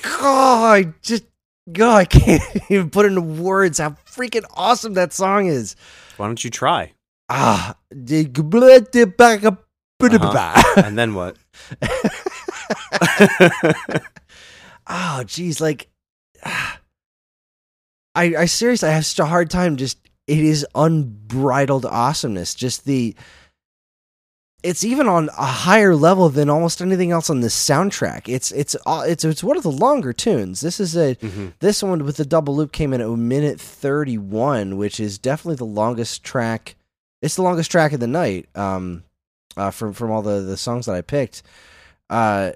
I just God, I can't even put into words how freaking awesome that song is. Why don't you try? Ah, uh-huh. And then what? oh, geez, like I, I seriously I have such a hard time. Just it is unbridled awesomeness. Just the, it's even on a higher level than almost anything else on this soundtrack. It's it's uh, it's it's one of the longer tunes. This is a Mhm. this one with the double loop came in at a minute thirty one, which is definitely the longest track. It's the longest track of the night. Um, uh, from from all the the songs that I picked. Uh,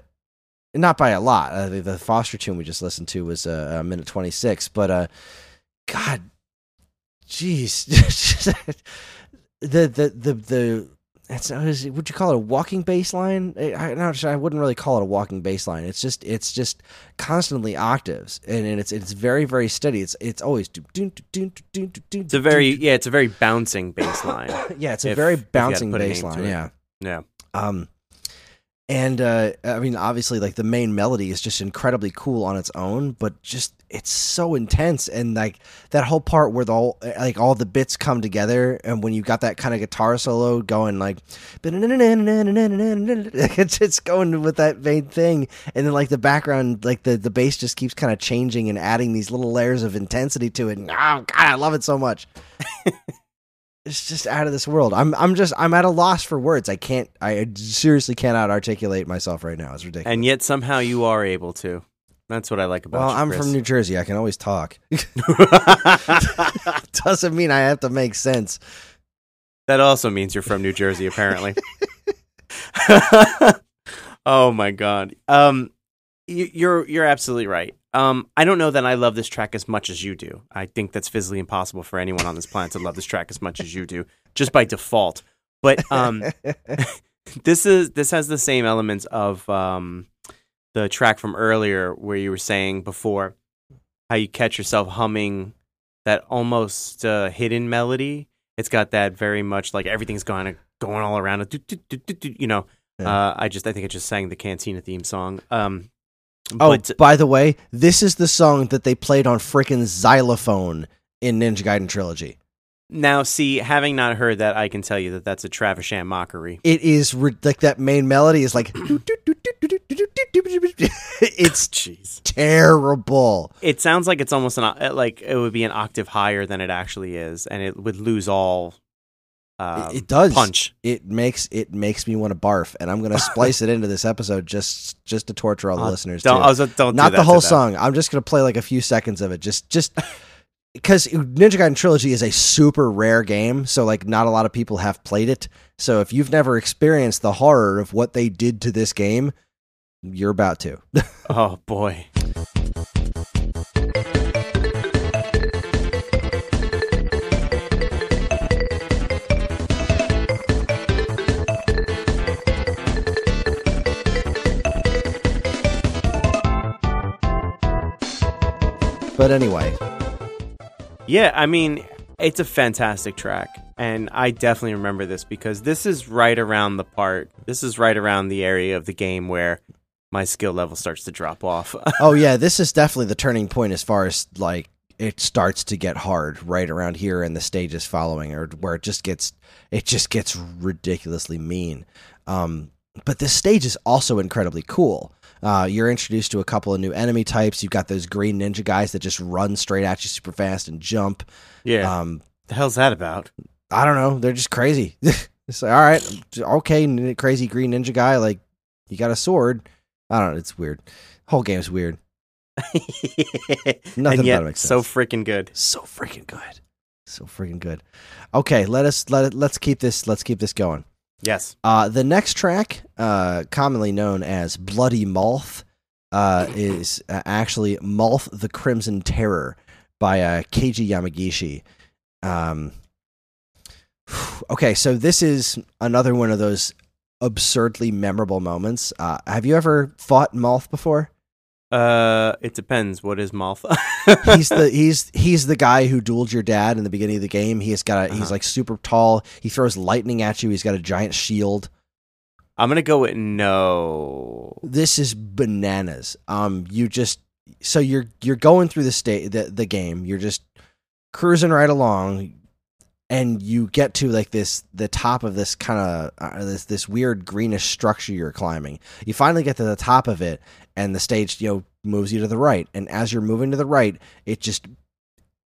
not by a lot. Uh, the, the Foster tune we just listened to was uh, a minute twenty six, but uh, God, jeez, the the the the. It's, is would you call it a walking bass line? I, sure. I wouldn't really call it a walking bass line. It's just it's just constantly octaves, and, and it's it's very very steady. It's it's always do do do do do do. It's a very yeah, it's a very bouncing bass line. yeah. It's a if- very if you had to bouncing put a bass line. Yeah. Yeah. Um, and uh, I mean, obviously, like the main melody is just incredibly cool on its own, but just it's so intense, and like that whole part where the whole, like all the bits come together, and when you got that kind of guitar solo going, like it's it's going with that main thing, and then like the background, like the the bass just keeps kind of changing and adding these little layers of intensity to it. And, oh God, I love it so much. it's just out of this world. I'm I'm just I'm at a loss for words. I can't I seriously cannot articulate myself right now. It's ridiculous. And yet somehow you are able to. That's what I like about well, you, I'm Chris. from New Jersey. I can always talk. Doesn't mean I have to make sense. That also means you're from New Jersey, apparently. oh my god. Um, you, you're you're absolutely right. Um, I don't know that I love this track as much as you do. I think that's physically impossible for anyone on this planet to love this track as much as you do, just by default. But um, this is this has the same elements of um, the track from earlier, where you were saying before how you catch yourself humming that almost uh, hidden melody. It's got that very much like everything's going going all around. You know, uh, I just I think I just sang the Cantina theme song. Um, Oh, but by the way, this is the song that they played on frickin' xylophone in Ninja Gaiden Trilogy. now see, having not heard that, I can tell you that that's a Travis mockery. It is like that main melody is like it's Jeez. terrible. It sounds like it's almost an like it would be an octave higher than it actually is, and it would lose all. Um, It- does. punch. It makes it makes me want to barf, and I'm gonna splice it into this episode just just to torture all the Uh, listeners. Don't, too. I was, don't do not that the whole song. I'm just gonna play like a few seconds of it. Just just because Ninja Gaiden Trilogy is a super rare game, so like not a lot of people have played it. So if you've never experienced the horror of what they did to this game, you're about to. Oh boy. But anyway, Yeah, I mean, it's a fantastic track. And I definitely remember this because this is right around the part, this is right around the area of the game where my skill level starts to drop off. oh yeah, this is definitely the turning point as far as like it starts to get hard right around here and the stages following or where it just gets it just gets ridiculously mean. Um, but this stage is also incredibly cool. Uh, you're introduced to a couple of new enemy types. You've got those green ninja guys that just run straight at you super fast and jump. yeah. Um, the hell's that about? I don't know. They're just crazy. it's like, all right, okay, n- crazy green ninja guy. Like, you got a sword. I don't know. It's weird. Whole game's weird. Nothing and yet, about it makes so freaking good. So freaking good. So freaking good. Okay, let us let let's keep this let's keep this going. Yes. Uh, the next track, uh, commonly known as Bloody Malth, uh, is uh, actually Malth the Crimson Terror by uh, Keiji Yamagishi. Um, okay, so this is another one of those absurdly memorable moments. Uh, have you ever fought Malth before? Uh, it depends. What is Malth? he's the he's he's the guy who dueled your dad in the beginning of the game. He's got a he's Uh-huh. like super tall. He throws lightning at you. He's got a giant shield. I'm gonna go with no. this is bananas. Um, you just so you're you're going through the state the the game. You're just cruising right along, and you get to like this the top of this kind of uh, this this weird greenish structure you're climbing. You finally get to the top of it, and the stage you know moves you to the right. And as you're moving to the right, it just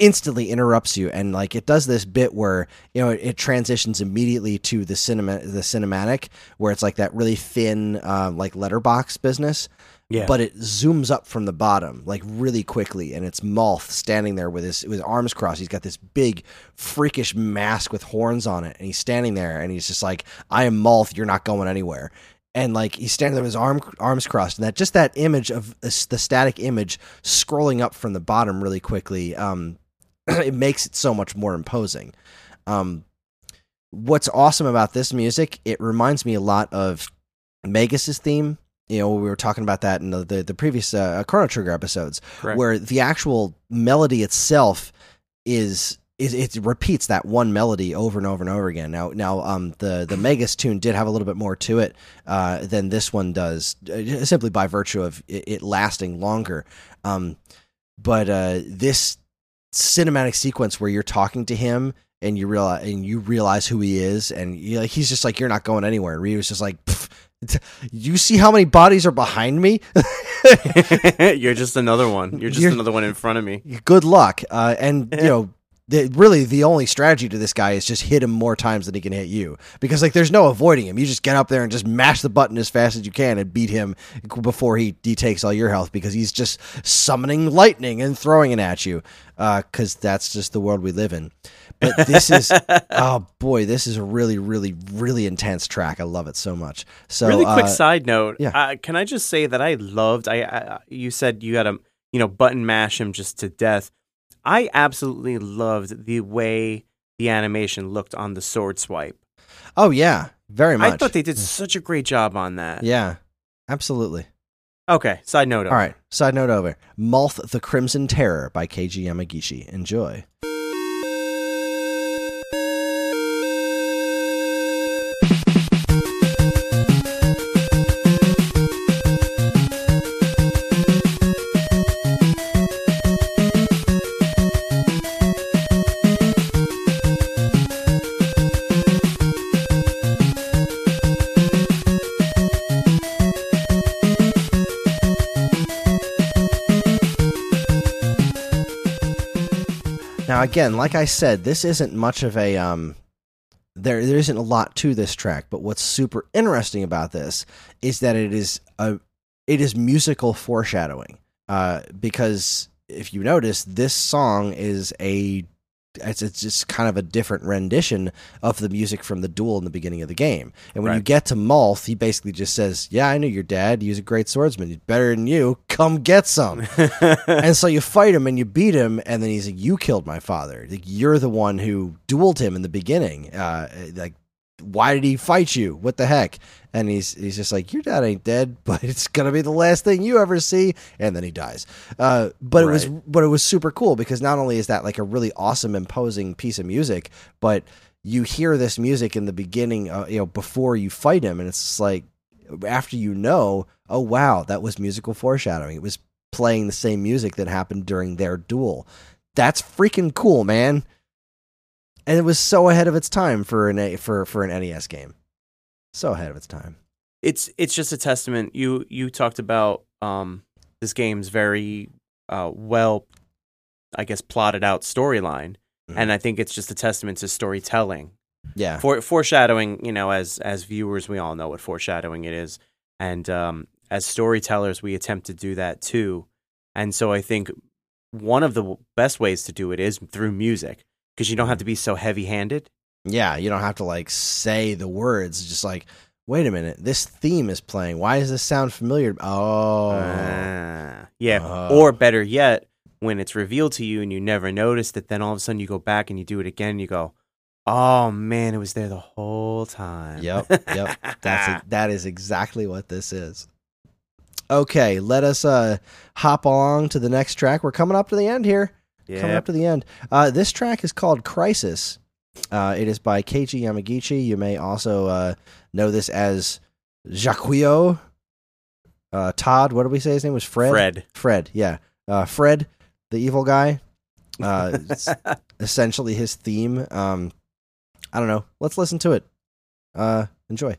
instantly interrupts you. And like it does this bit where you know it, it transitions immediately to the cinema the cinematic where it's like that really thin uh, like letterbox business. Yeah. but it zooms up from the bottom like really quickly. And it's Malth standing there with his with his arms crossed. He's got this big freakish mask with horns on it. And he's standing there and he's just like I am Malth you're not going anywhere. And like he's standing there with his arm arms crossed. And that just that image of this, the static image scrolling up from the bottom really quickly um it makes it so much more imposing um what's awesome about this music it reminds me a lot of Magus's theme you know we were talking about that in the the, the previous uh, Chrono Trigger episodes Correct. where the actual melody itself is is it repeats that one melody over and over and over again. Now, now, um, the the Magus tune did have a little bit more to it uh, than this one does, uh, simply by virtue of it, it lasting longer. Um, but uh, this cinematic sequence where you're talking to him and you realize and you realize who he is, and you like he's just like you're not going anywhere. And Ryu's just like, you see how many bodies are behind me? You're just another one. You're just You're- another one in front of me. good luck. Uh, and you know, the, really, the only strategy to this guy is just hit him more times than he can hit you, because like there's no avoiding him. You just get up there and just mash the button as fast as you can and beat him before he he takes all your health, because he's just summoning lightning and throwing it at you. Because that's just the world we live in. But this is oh boy, this is a really, really, really intense track. I love it so much. So really quick uh, side note. yeah. Uh, can I just say that I loved? I, I you said you got to you know button mash him just to death. I absolutely loved the way the animation looked on the sword swipe. oh yeah, very much. I thought they did mm. such a great job on that. yeah, absolutely. Okay. Side note. All right. Side note over. Malth the Crimson Terror by Keiji Yamagishi. Enjoy. Now, again, like I said, this isn't much of a um, there there isn't a lot to this track, but what's super interesting about this is that it is a it is musical foreshadowing. Uh, because if you notice, this song is a it's, it's just kind of a different rendition of the music from the duel in the beginning of the game. And when you get to Malth, he basically just says, "Yeah, I knew your dad. He's a great swordsman. He's better than you. Come get some." and so you fight him and you beat him, and then he's like, "You killed my father. Like, you're the one who dueled him in the beginning. Uh, like, why did he fight you? What the heck?" And he's he's just like, "Your dad ain't dead, but it's gonna be the last thing you ever see." And then he dies. Uh, but it was but it was super cool because not only is that like a really awesome, imposing piece of music, but you hear this music in the beginning, uh, you know, before you fight him, and it's just like after you know, oh wow, that was musical foreshadowing. It was playing the same music that happened during their duel. That's freaking cool, man. And it was so ahead of its time for an A- for for an NES game. So ahead of its time. it's it's just a testament. You you talked about um this game's very uh well, I guess plotted out storyline, Mhm. and I think it's just a testament to storytelling. Yeah. For foreshadowing, you know, as as viewers, we all know what foreshadowing it is, and um, as storytellers, we attempt to do that too. And so I think one of the best ways to do it is through music because you don't have to be so heavy handed. Yeah, you don't have to like say the words. It's Just like, wait a minute, this theme is playing. Why does this sound familiar? Oh, Ah, yeah. Oh. Or better yet, when it's revealed to you and you never noticed it, then all of a sudden you go back and you do it again. And you go, "Oh man, it was there the whole time." Yep, yep. That's that is exactly what this is. Okay, let us uh hop along to the next track. We're coming up to the end here. Coming up to the end. Uh, this track is called Crisis. Uh, it is by Keiichi Yamagichi. You may also uh, know this as Jaquio. Uh, Todd, what did we say his name was? Fred? Fred. Fred, yeah. Uh, Fred, the evil guy. Uh, essentially his theme. Um, I don't know. Let's listen to it. Uh, enjoy.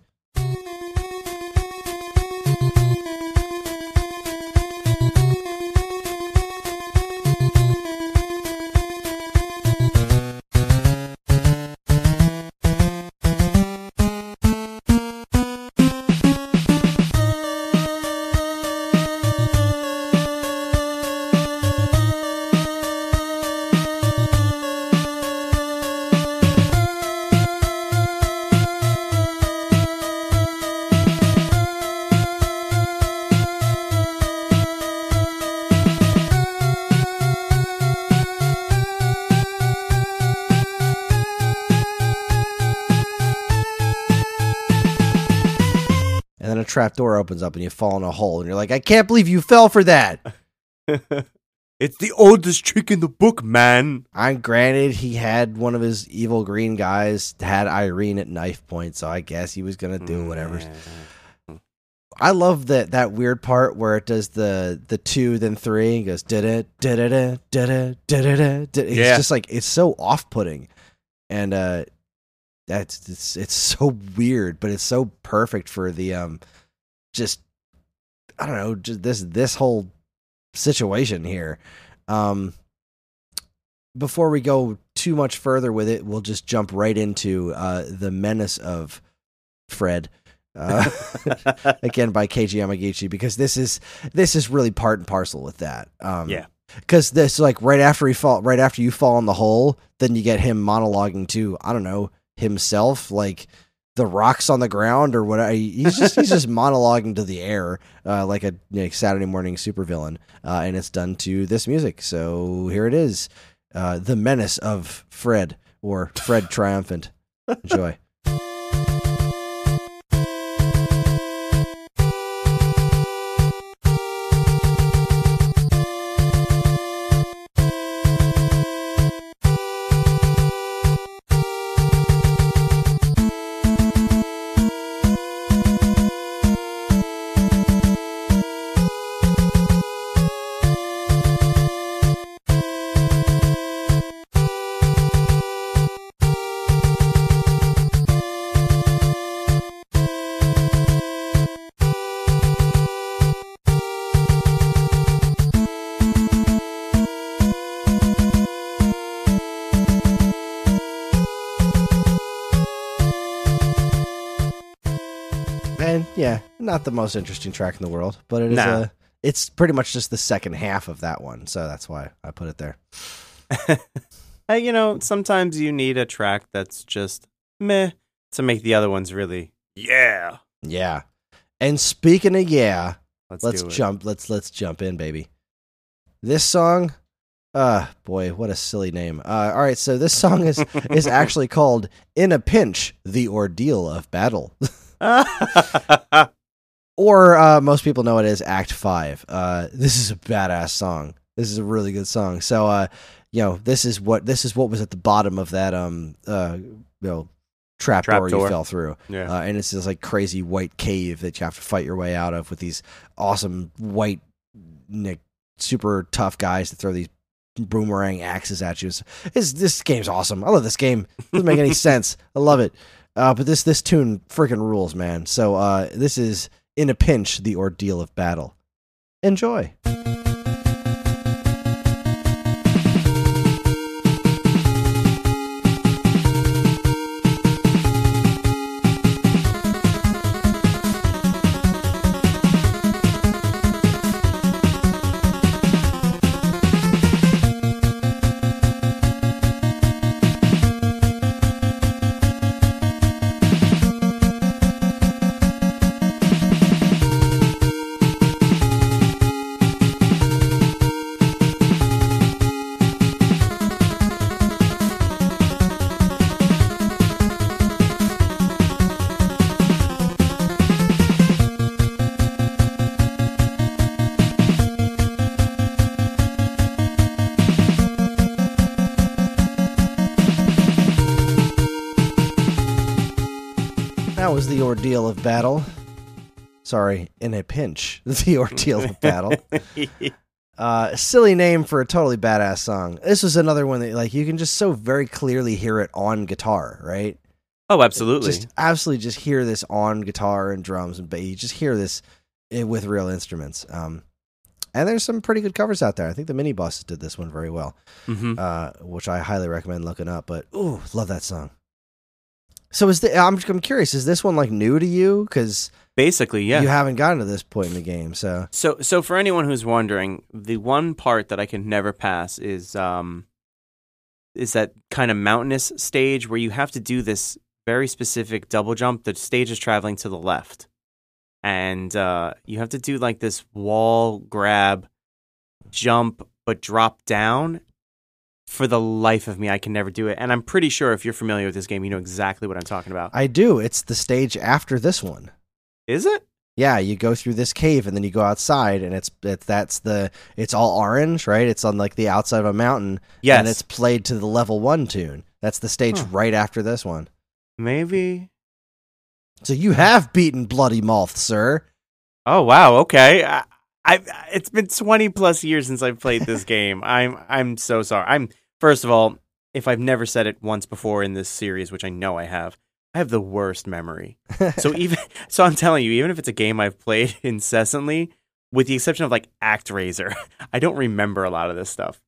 trap door opens up and you fall in a hole and you're like, I can't believe you fell for that. it's the oldest trick in the book, man. I'm granted he had one of his evil green guys had Irene at knife point, so I guess he was gonna do whatever. Mm. I love that that weird part where it does the the two then three and goes did it did it did it did it did it's yeah. just like it's so off putting. And uh that's it's it's so weird, but it's so perfect for the um just I don't know, just this this whole situation here. Um, before we go too much further with it, we'll just jump right into uh the menace of Fred. Uh, again by Keiji Yamagichi because this is this is really part and parcel with that. Um, Yeah. because this like right after he fall right after you fall in the hole, then you get him monologuing to I don't know himself like the rocks on the ground or whatever. He's just he's just monologuing to the air uh, like a you know, Saturday morning supervillain, uh, and it's done to this music. So here it is, uh, the menace of Fred or Fred Triumphant. Enjoy. Not the most interesting track in the world, but it is Nah. a. It's pretty much just the second half of that one, so that's why I put it there. Hey, you know, sometimes you need a track that's just meh to make the other ones really yeah. Yeah. And speaking of yeah, Let's, let's jump. Let's let's jump in, baby. This song, uh, boy, what a silly name. Uh, all right, so this song is is actually called "In a Pinch: The Ordeal of Battle," or uh, most people know it as Act Five. Uh, this is a badass song. This is a really good song. So, uh, you know, this is what this is what was at the bottom of that um uh you know trap, door you fell through. yeah. Uh, and it's this like crazy white cave that you have to fight your way out of with these awesome white, Nick, super tough guys that throw these boomerang axes at you. It's, it's- this game's awesome. I love this game. It doesn't make any sense. I love it. Uh, but this this tune freaking rules, man. So uh, this is in a pinch, the ordeal of battle. Enjoy. Battle. Sorry, in a pinch, the ordeal of battle. Uh, silly name for a totally badass song. This was another one that like you can just so very clearly hear it on guitar, right? oh, absolutely. Just absolutely just hear this on guitar and drums and bass. You just hear this eh, with real instruments. Um, and there's some pretty good covers out there. I think the mini bosses did this one very well, hmm uh, which I highly recommend looking up. But ooh, love that song. So is the, I'm I'm curious, is this one like new to you? Because Basically, yeah. you haven't gotten to this point in the game. So So, so for anyone who's wondering, the one part that I can never pass is um, is that kind of mountainous stage where you have to do this very specific double jump. The stage is traveling to the left, and uh, you have to do like this wall grab, jump, but drop down. For the life of me, I can never do it, and I'm pretty sure if you're familiar with this game, you know exactly what I'm talking about. I do. It's the stage after this one. Is it? Yeah, you go through this cave and then you go outside and it's it, that's the it's all orange, right? It's on like the outside of a mountain Yes. and it's played to the level 1 tune. That's the stage Huh. right after this one. Maybe. So you have beaten Bloody Malth, sir. Oh wow, okay. I, I it's been 20 plus years since I've played this game. I'm I'm so sorry. I'm first of all, if I've never said it once before in this series, which I know I have, I have the worst memory. So even so I'm telling you, even if it's a game I've played incessantly, with the exception of like Act ActRaiser, I don't remember a lot of this stuff.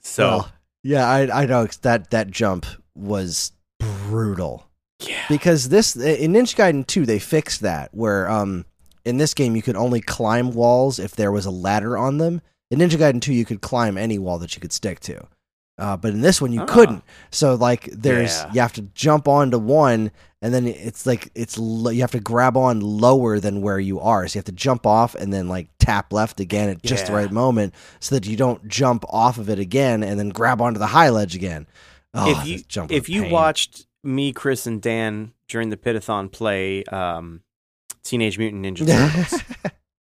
So Well, yeah, I I know that that jump was brutal. yeah. because this in Ninja Gaiden 2 they fixed that where um in this game you could only climb walls if there was a ladder on them. In Ninja Gaiden 2 you could climb any wall that you could stick to. Uh, but in this one you Ah. couldn't. So like there's Yeah. you have to jump onto one and then it's like it's lo- you have to grab on lower than where you are. So you have to jump off and then like tap left again at just the right moment so that you don't jump off of it again and then grab onto the high ledge again. Oh, if you if you pain. watched me, Chris, and Dan during the Pitathon play um, Teenage Mutant Ninja Turtles,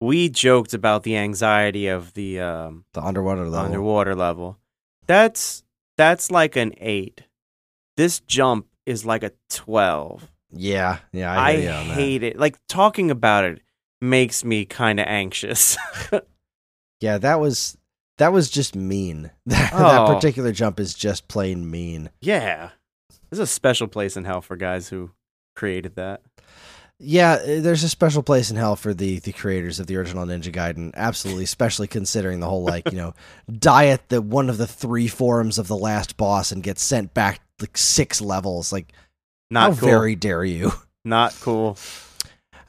we joked about the anxiety of the um, the underwater level. underwater level. That's that's like an eight. This jump is like a twelve. Yeah, yeah, I, I, you on that. hate it. Like talking about it makes me kind of anxious. Yeah, that was that was just mean. That, Oh. that particular jump is just plain mean. yeah, there's a special place in hell for guys who created that. Yeah, uh, there's a special place in hell for the the creators of the original Ninja Gaiden. Absolutely, especially considering the whole like you know die at the one of the three forms of the last boss and get sent back like six levels. Like Not how cool. very dare you? Not cool.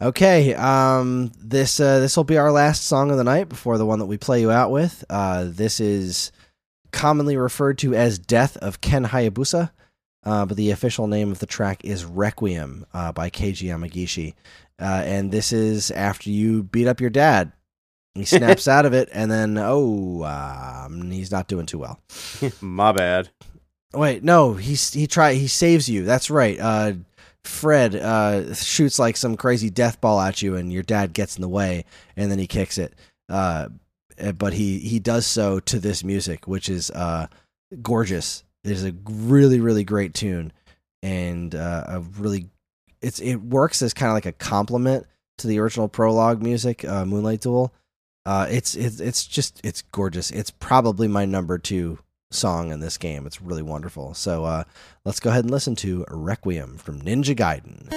Okay, um, this uh, this will be our last song of the night before the one that we play you out with. Uh, this is commonly referred to as "Death of Ken Hayabusa," uh, but the official name of the track is "Requiem" uh, by Keiji Yamagishi, uh, and this is after you beat up your dad. He snaps out of it, and then oh, um, he's not doing too well. My bad. Wait, no, he's he try he saves you. That's right. Uh, Fred uh, shoots like some crazy death ball at you, and your dad gets in the way, and then he kicks it. Uh, eh, but he he does so to this music, which is uh, gorgeous. Is a really really great tune, and uh, a really it's it works as kind of like a complement to the original prologue music, uh, Moonlight Duel. Uh, it's it's it's just it's gorgeous. It's probably my number two song in this game. It's really wonderful. So uh, let's go ahead and listen to Requiem from Ninja Gaiden.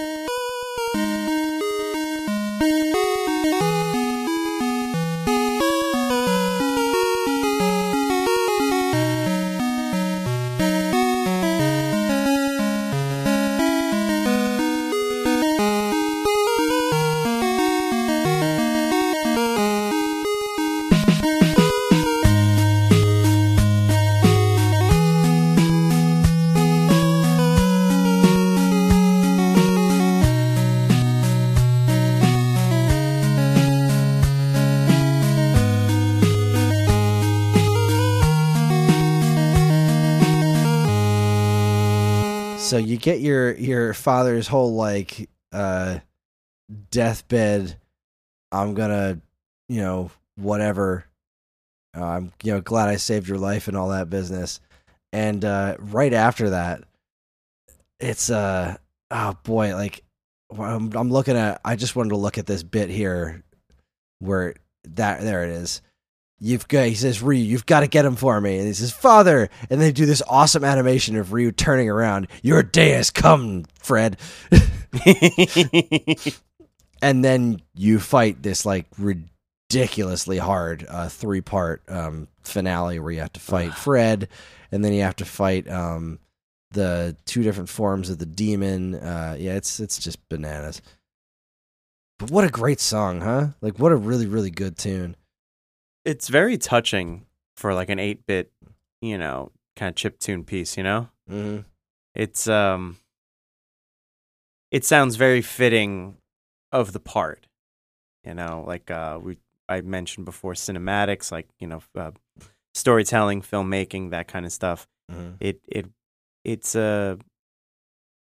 So you get your your father's whole like uh deathbed I'm to, you know, whatever uh, I'm you know glad I saved your life and all that business. And uh right after that it's uh oh boy, like I'm, I'm looking at I just wanted to look at this bit here where that there it is. You've got he says Ryu, you've got to get him for me. And he says, Father, and they do this awesome animation of Ryu turning around. Your day has come, Fred. and then you fight this like ridiculously hard uh, three part um, finale where you have to fight Fred, and then you have to fight um, the two different forms of the demon. Uh, yeah, it's it's just bananas. But what a great song, huh? Like what a really really good tune. It's very touching for like an 8-bit, you know, kind of chip tune piece, you know? hmm It's um it sounds very fitting of the part. You know, like uh we I mentioned before cinematics, like, you know, uh, storytelling, filmmaking, that kind of stuff. hmm It it it's uh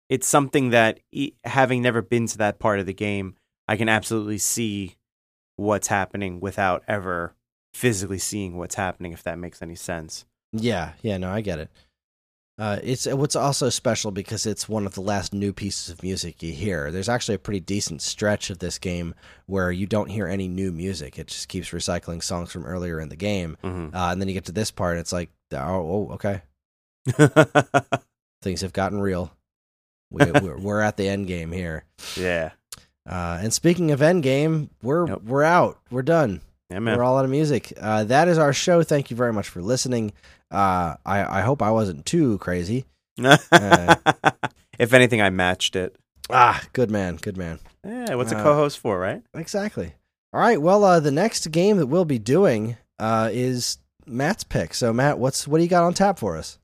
it's something that having never been to that part of the game, I can absolutely see what's happening without ever physically seeing what's happening if that makes any sense. Yeah, yeah, no, I get it. Uh, it's what's also special because it's one of the last new pieces of music you hear. There's actually a pretty decent stretch of this game where you don't hear any new music. It just keeps recycling songs from earlier in the game, Mhm. uh, and then you get to this part, and it's like, oh, oh okay, things have gotten real. We, we're, we're at the end game here. yeah. Uh, and speaking of end game, we're Yep. we're out. We're done. Yeah, man. We're all out of music. Uh, that is our show. Thank you very much for listening. Uh, I I hope I wasn't too crazy. Uh, if anything, I matched it. Ah, good man, good man. Yeah, what's a Uh, co-host for, right? Exactly. All right. Well, uh, the next game that we'll be doing uh, is Matt's pick. So, Matt, what's what do you got on tap for us?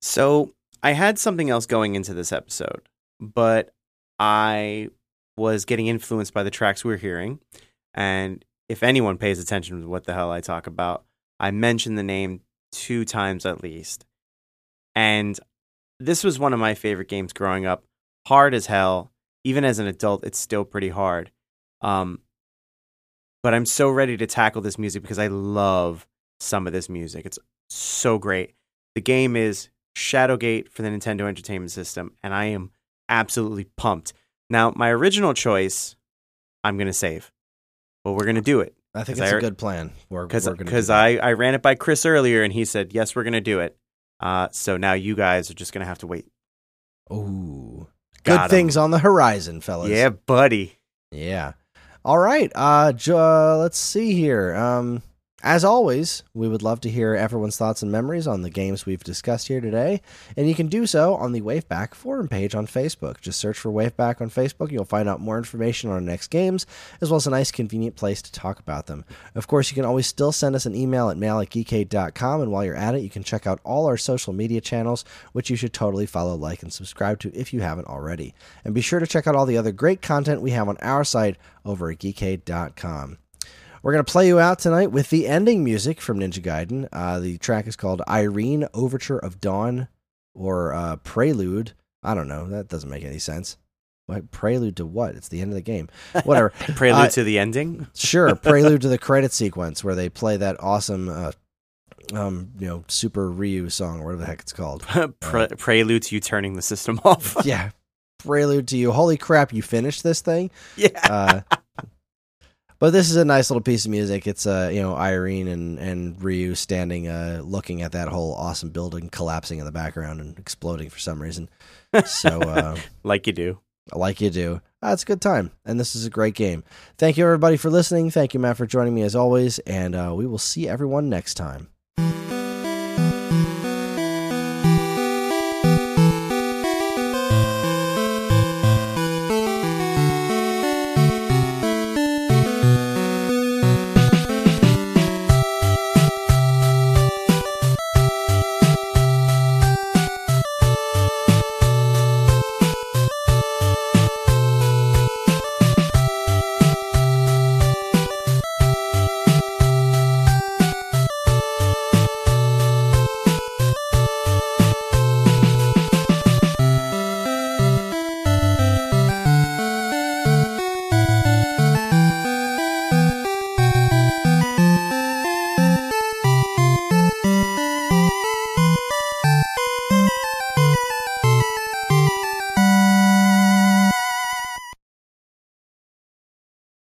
So I had something else going into this episode, but I was getting influenced by the tracks we are hearing. And if anyone pays attention to what the hell I talk about, I mention the name two times at least. And this was one of my favorite games growing up. Hard as hell. Even as an adult, it's still pretty hard. Um, but I'm so ready to tackle this music because I love some of this music. It's so great. The game is Shadowgate for the Nintendo Entertainment System, and I am absolutely pumped. Now, my original choice, I'm going to save, but we're going to do it I think it's I- a good plan. Because we're gonna do because that. I, I ran it by Chris earlier, and he said, yes, we're going to do it. Uh, so now you guys are just going to have to wait. Ooh, Got good things on the horizon, fellas. Yeah, buddy. Yeah. All right. Uh, jo- uh, let's see here. Um, As always, we would love to hear everyone's thoughts and memories on the games we've discussed here today, and you can do so on the Waveback forum page on Facebook. Just search for Waveback on Facebook, you'll find out more information on our next games, as well as a nice, convenient place to talk about them. Of course, you can always still send us an email at mail at geekade.com, and while you're at it, you can check out all our social media channels, which you should totally follow, like, and subscribe to if you haven't already. And be sure to check out all the other great content we have on our site over at geekade.com. We're going to play you out tonight with the ending music from Ninja Gaiden. Uh, the track is called Irene Overture of Dawn or uh, Prelude. I don't know. That doesn't make any sense. Like, prelude to what? It's the end of the game. Whatever. Prelude Uh, to the ending. sure. Prelude to the credit sequence where they play that awesome, uh, um, you know, Super Ryu song or whatever the heck it's called. Pre- prelude to you turning the system off. yeah. Prelude to you. Holy crap, you finished this thing? yeah. Uh, but this is a nice little piece of music. It's uh, you know Irene and and Ryu standing, uh, looking at that whole awesome building collapsing in the background and exploding for some reason. So, uh, like you do. like you do, uh, it's a good time, and this is a great game. Thank you everybody for listening. Thank you Matt for joining me as always, and uh, we will see everyone next time.